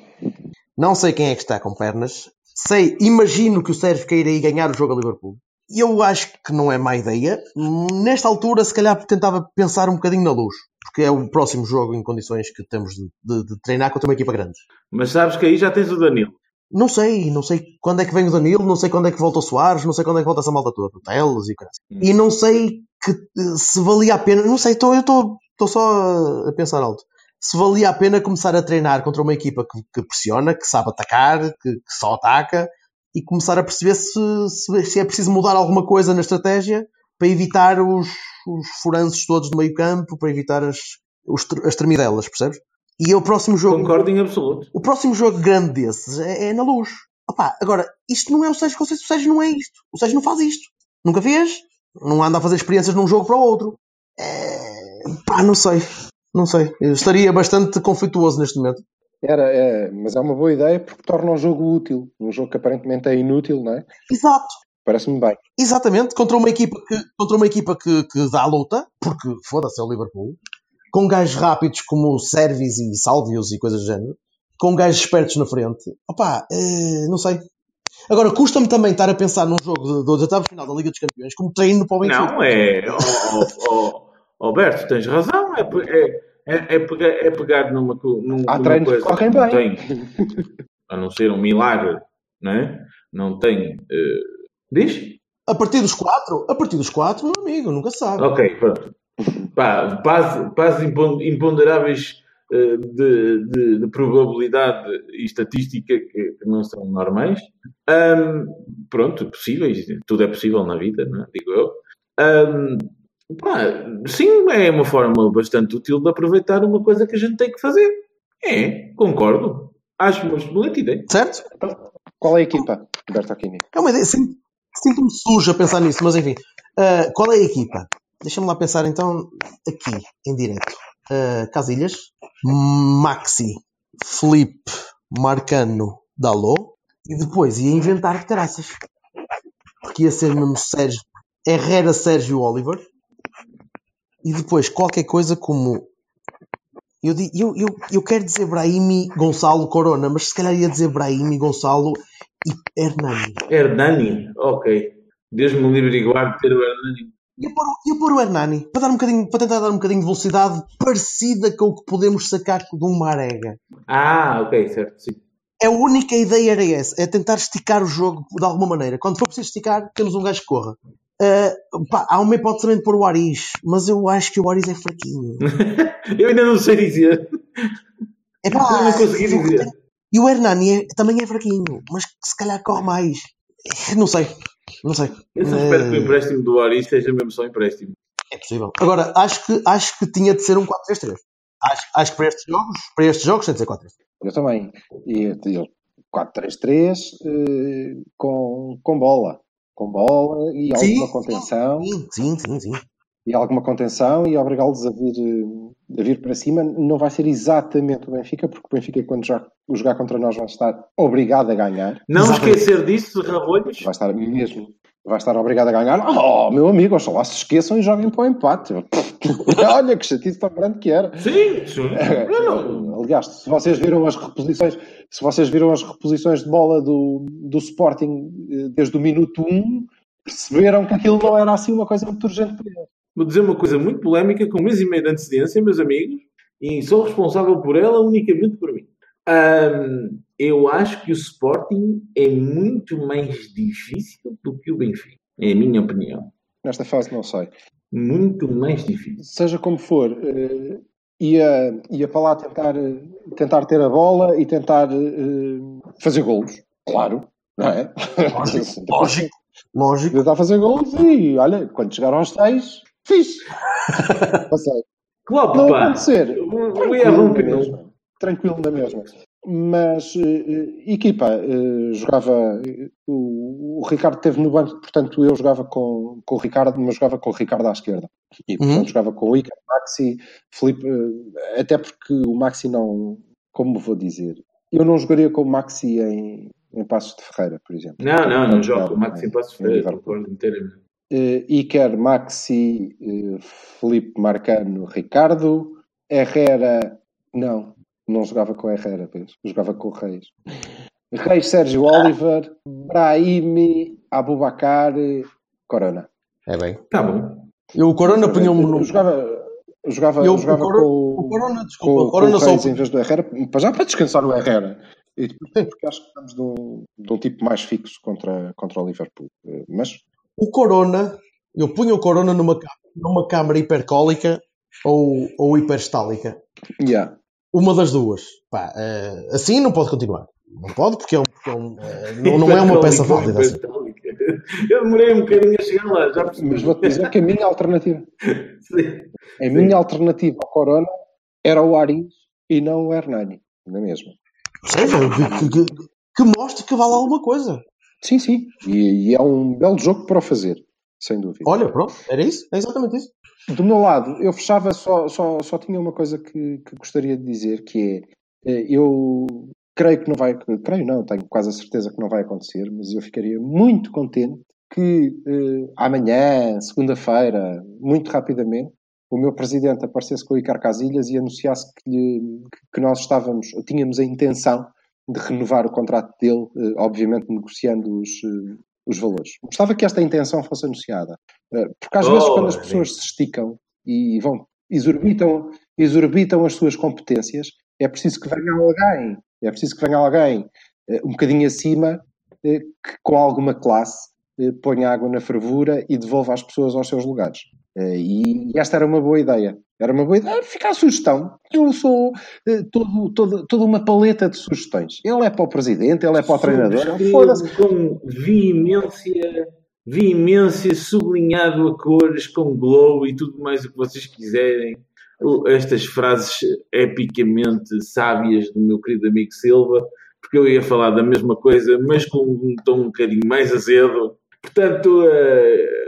Não sei quem é que está com pernas. Sei, imagino que o Sérgio queira ir ganhar o jogo a Liverpool. E Eu acho que não é má ideia. Nesta altura, se calhar tentava pensar um bocadinho na luz. Porque é o próximo jogo em condições que temos de, de- de treinar contra uma equipa grande. Mas sabes que aí já tens o Danilo. Não sei, não sei quando é que vem o Danilo, não sei quando é que volta o Soares, não sei quando é que volta essa malta toda, o Teles e o caralho. E não sei que, se valia a pena, não sei, tô, eu estou só a pensar alto. Se valia a pena começar a treinar contra uma equipa que, que pressiona, que sabe atacar, que, que só ataca, e começar a perceber se, se, se é preciso mudar alguma coisa na estratégia para evitar os, os furanços todos do meio campo, para evitar as, os, as tremidelas, percebes? E é o próximo jogo. Concordo em absoluto. O próximo jogo grande desses é, é na luz. Opa, agora, isto não é o Sérgio Conceição, o Sérgio não é isto. O Sérgio não faz isto. Nunca fez. Não anda a fazer experiências num jogo para o outro. É... Pá, não sei. Não sei. Eu estaria bastante conflituoso neste momento. Era, é, mas é uma boa ideia porque torna o jogo útil. Um jogo que aparentemente é inútil, não é? Exato. Parece-me bem. Exatamente. Contra uma equipa que, contra uma equipa que, que dá luta, porque foda-se é o Liverpool, com gajos rápidos como Servis e Salvios e coisas do género, com gajos espertos na frente. Opa, eh, não sei. Agora, custa-me também estar a pensar num jogo oitavos de final da Liga dos Campeões como treino para o Benfica. Não, é. Oh, oh, oh, Alberto, tens razão. É, é, é, é pegar, é pegar numa, co- num- Há numa que coisa não bem. tem, a não ser um milagre, não é? Não tem. eh, diz? A partir dos quatro? A partir dos quatro, meu amigo, nunca sabe. Ok, pronto. Pá, base, base impon- imponderáveis eh, de, de- de probabilidade e estatística que, não são normais. Ahm, pronto, possíveis, tudo é possível na vida, não é? digo eu. Ahm, pá, sim, é uma forma bastante útil de aproveitar uma coisa que a gente tem que fazer. É, concordo. Acho uma excelente ideia. Certo? Qual é a equipa, Bertocchini? É uma ideia. Sinto- Sinto-me sujo a pensar nisso, mas enfim. Ah, qual é a equipa? Deixa-me lá pensar então, aqui, em direto. Ah, Casilhas, Maxi, Felipe, Marcano, Dalô, e depois ia inventar caraças. Porque ia ser mesmo Sérgio, Herrera, Sérgio Oliver, e depois qualquer coisa como. Eu, eu, eu, eu quero dizer Brahimi Gonçalo Corona, mas se calhar ia dizer Brahimi Gonçalo Hernani. Hernani, ok. Deus me livre e guarde ter o Hernani. Ia pôr, ia pôr o Hernani para, dar um bocadinho, para tentar dar um bocadinho de velocidade parecida com o que podemos sacar de um Marega. Ah, ok, certo, sim. A única ideia era essa, é tentar esticar o jogo de alguma maneira. Quando for preciso esticar, temos um gajo que corra. Ah, pá, há uma hipótese também de pôr o Aris, mas eu acho que o Aris é fraquinho. Eu ainda não sei dizer. É Eu não consegui dizer. E o Hernani é- também é fraquinho, mas se calhar corre mais. Não sei, não sei. Eu só espero que o Eh, empréstimo do Ari seja mesmo só empréstimo. É possível. Agora, acho que, acho que tinha de ser um 4-3-3. Acho, acho que para estes jogos, para estes jogos tem de ser 4-3-3. Eu também. E eu 4-3-3 eh, com, com bola. Com bola e Sim, alguma contenção. Sim, sim, sim, sim. E alguma contenção e obrigá-los a vir, eh, a vir para cima. Não vai ser exatamente o Benfica, porque o Benfica, quando já, jogar contra nós, vai estar obrigado a ganhar. Não Exatamente. esquecer disso, Rabolhos. Vai estar mesmo. Vai estar obrigado a ganhar. Oh, meu amigo, oxalá se esqueçam e joguem para o empate. Olha que chatice tão grande que era. Sim, sim. Aliás, se vocês viram as reposições, se vocês viram as reposições de bola do, do Sporting eh, desde o minuto 1, perceberam que aquilo não era assim uma coisa muito urgente para eles. Vou dizer uma coisa muito polémica, com um mês e meio de antecedência, meus amigos, e sou responsável por ela unicamente por mim. Ahm, eu acho que o Sporting é muito mais difícil do que o Benfica. É a minha opinião. Nesta fase, não sei. Muito mais difícil. Seja como for, eh, ia, ia para lá tentar, tentar ter a bola e tentar eh, fazer golos. Claro, não é? Lógico, lógico. Tentar fazer golos e, olha, quando chegaram aos seis, fiz. Passei. Klopp, Não pá. acontecer. O Tranquilo erro mesma. Tranquilo na mesma. Mas, eh, equipa, eh, jogava. eh, O, o Ricardo esteve no banco, portanto, eu jogava com, com o Ricardo, mas jogava com o Ricardo à esquerda. E, portanto, Uhum. jogava com o Ica, Maxi, Felipe. Até porque o Maxi não. Como vou dizer? Eu não jogaria com o Maxi em, em Passos de Ferreira, por exemplo. Não, não, não Não jogo. jogava, O Maxi em- Passos em Ferreira, concordo inteiramente. Eh, Iker, Maxi, eh, Felipe Marcano, Ricardo, Herrera, não, não jogava com Herrera, vês? jogava com o Reis. Reis, Sérgio Oliver, Brahimi, Abubacar, Corona. É bem. Tá bom. Eu, o Corona punha-me Eu no. jogava, eu jogava, Eu- jogava o Corona- com, O Corona, com, desculpa, o com Corona o só. Reis em vez do Herrera, para já para descansar o Herrera. E depois, porque acho que estamos de um, de um tipo mais fixo contra, contra o Liverpool. Eh, Mas O Corona, eu punha o Corona numa, numa câmara hipercólica ou, ou hiperstálica. yeah. Uma das duas. Pá, eh, assim não pode continuar. Não pode porque é um, é um, eh, não, é uma peça válida. assim. Eu demorei um bocadinho a chegar lá, já percebi. mas vou-te dizer que a minha alternativa Sim. A minha alternativa ao Corona era o Aris e não o Hernani, não é mesmo? Que, que, que, que mostre que vale alguma coisa. Sim, sim. E, e é um belo jogo para o fazer, sem dúvida. Olha, pronto, era isso, é exatamente isso. Do meu lado, eu fechava só, só, só tinha uma coisa que, que gostaria de dizer, que é, eh, eu creio que não vai, creio não, tenho quase a certeza que não vai acontecer, mas eu ficaria muito contente que eh, amanhã, segunda-feira, muito rapidamente, o meu presidente aparecesse com o Icar Casilhas e anunciasse que, que nós estávamos, tínhamos a intenção de renovar o contrato dele, eh, obviamente negociando os, eh, os valores. Gostava que esta intenção fosse anunciada. Eh, Porque às Oh, vezes quando as sim. pessoas se esticam e vão, exorbitam, exorbitam as suas competências, é preciso que venha alguém, é preciso que venha alguém um bocadinho acima, que, com alguma classe, ponha água na fervura e devolva as pessoas aos seus lugares. Eh, E esta era uma boa ideia. Era uma boa ideia. Fica a sugestão. Eu sou eh, todo, todo- toda uma paleta de sugestões. Ele é para o presidente, ele é para o treinador. Foda-se. Com veemência, veemência, sublinhado a cores, com glow e tudo mais o que vocês quiserem. Estas frases epicamente sábias do meu querido amigo Silva, porque eu ia falar da mesma coisa, mas com um tom um bocadinho mais azedo. Portanto, eh,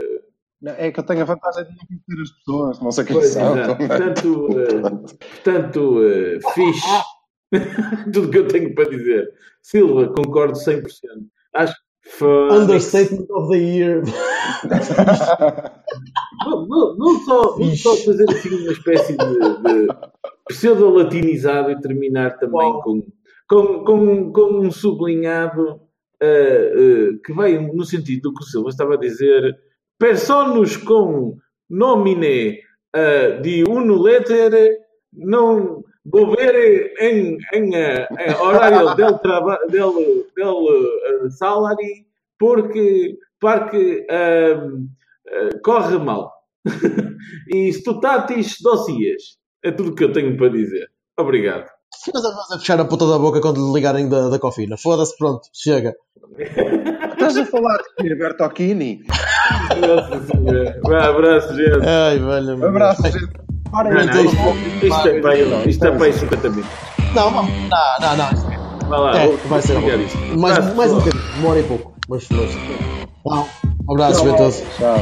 Não, É que eu tenho a vantagem de não conhecer as pessoas, não sei quem Pois, são. exato. Portanto, eh, portanto eh, fixe. Tudo que eu tenho para dizer. Silva, concordo 100%. Acho que foi. Understatement of the year. Vou, vou- vou só, vou só fazer assim uma espécie de, de pseudo-latinizado e terminar também com, com, com, com um sublinhado eh, eh, que vai no sentido do que o Silva estava a dizer. Personas com nomine eh, de uno letere não volver em, em, eh, em horário del, traba, del, del eh, salary porque, porque eh, eh, corre mal. e stutatis dossiers. É tudo o que eu tenho para dizer. Obrigado. Mas a mas a fechar a puta da boca quando lhe ligarem da, da cofina. Foda-se, pronto, chega. Estás a falar de Bertocchini? Nossa senhora. Vá, abraço, gente. Ai, velho. Um abraço, gente. Ora, Não, não, isto, isto é para aí, isto é para aí 50 minutos. Não. Não, não, não. Vá lá, É, vai ser. isto. Mais, mais um bocadinho, hora e pouco. Mas, mas. Não. Um abraço, a todos. Tchau.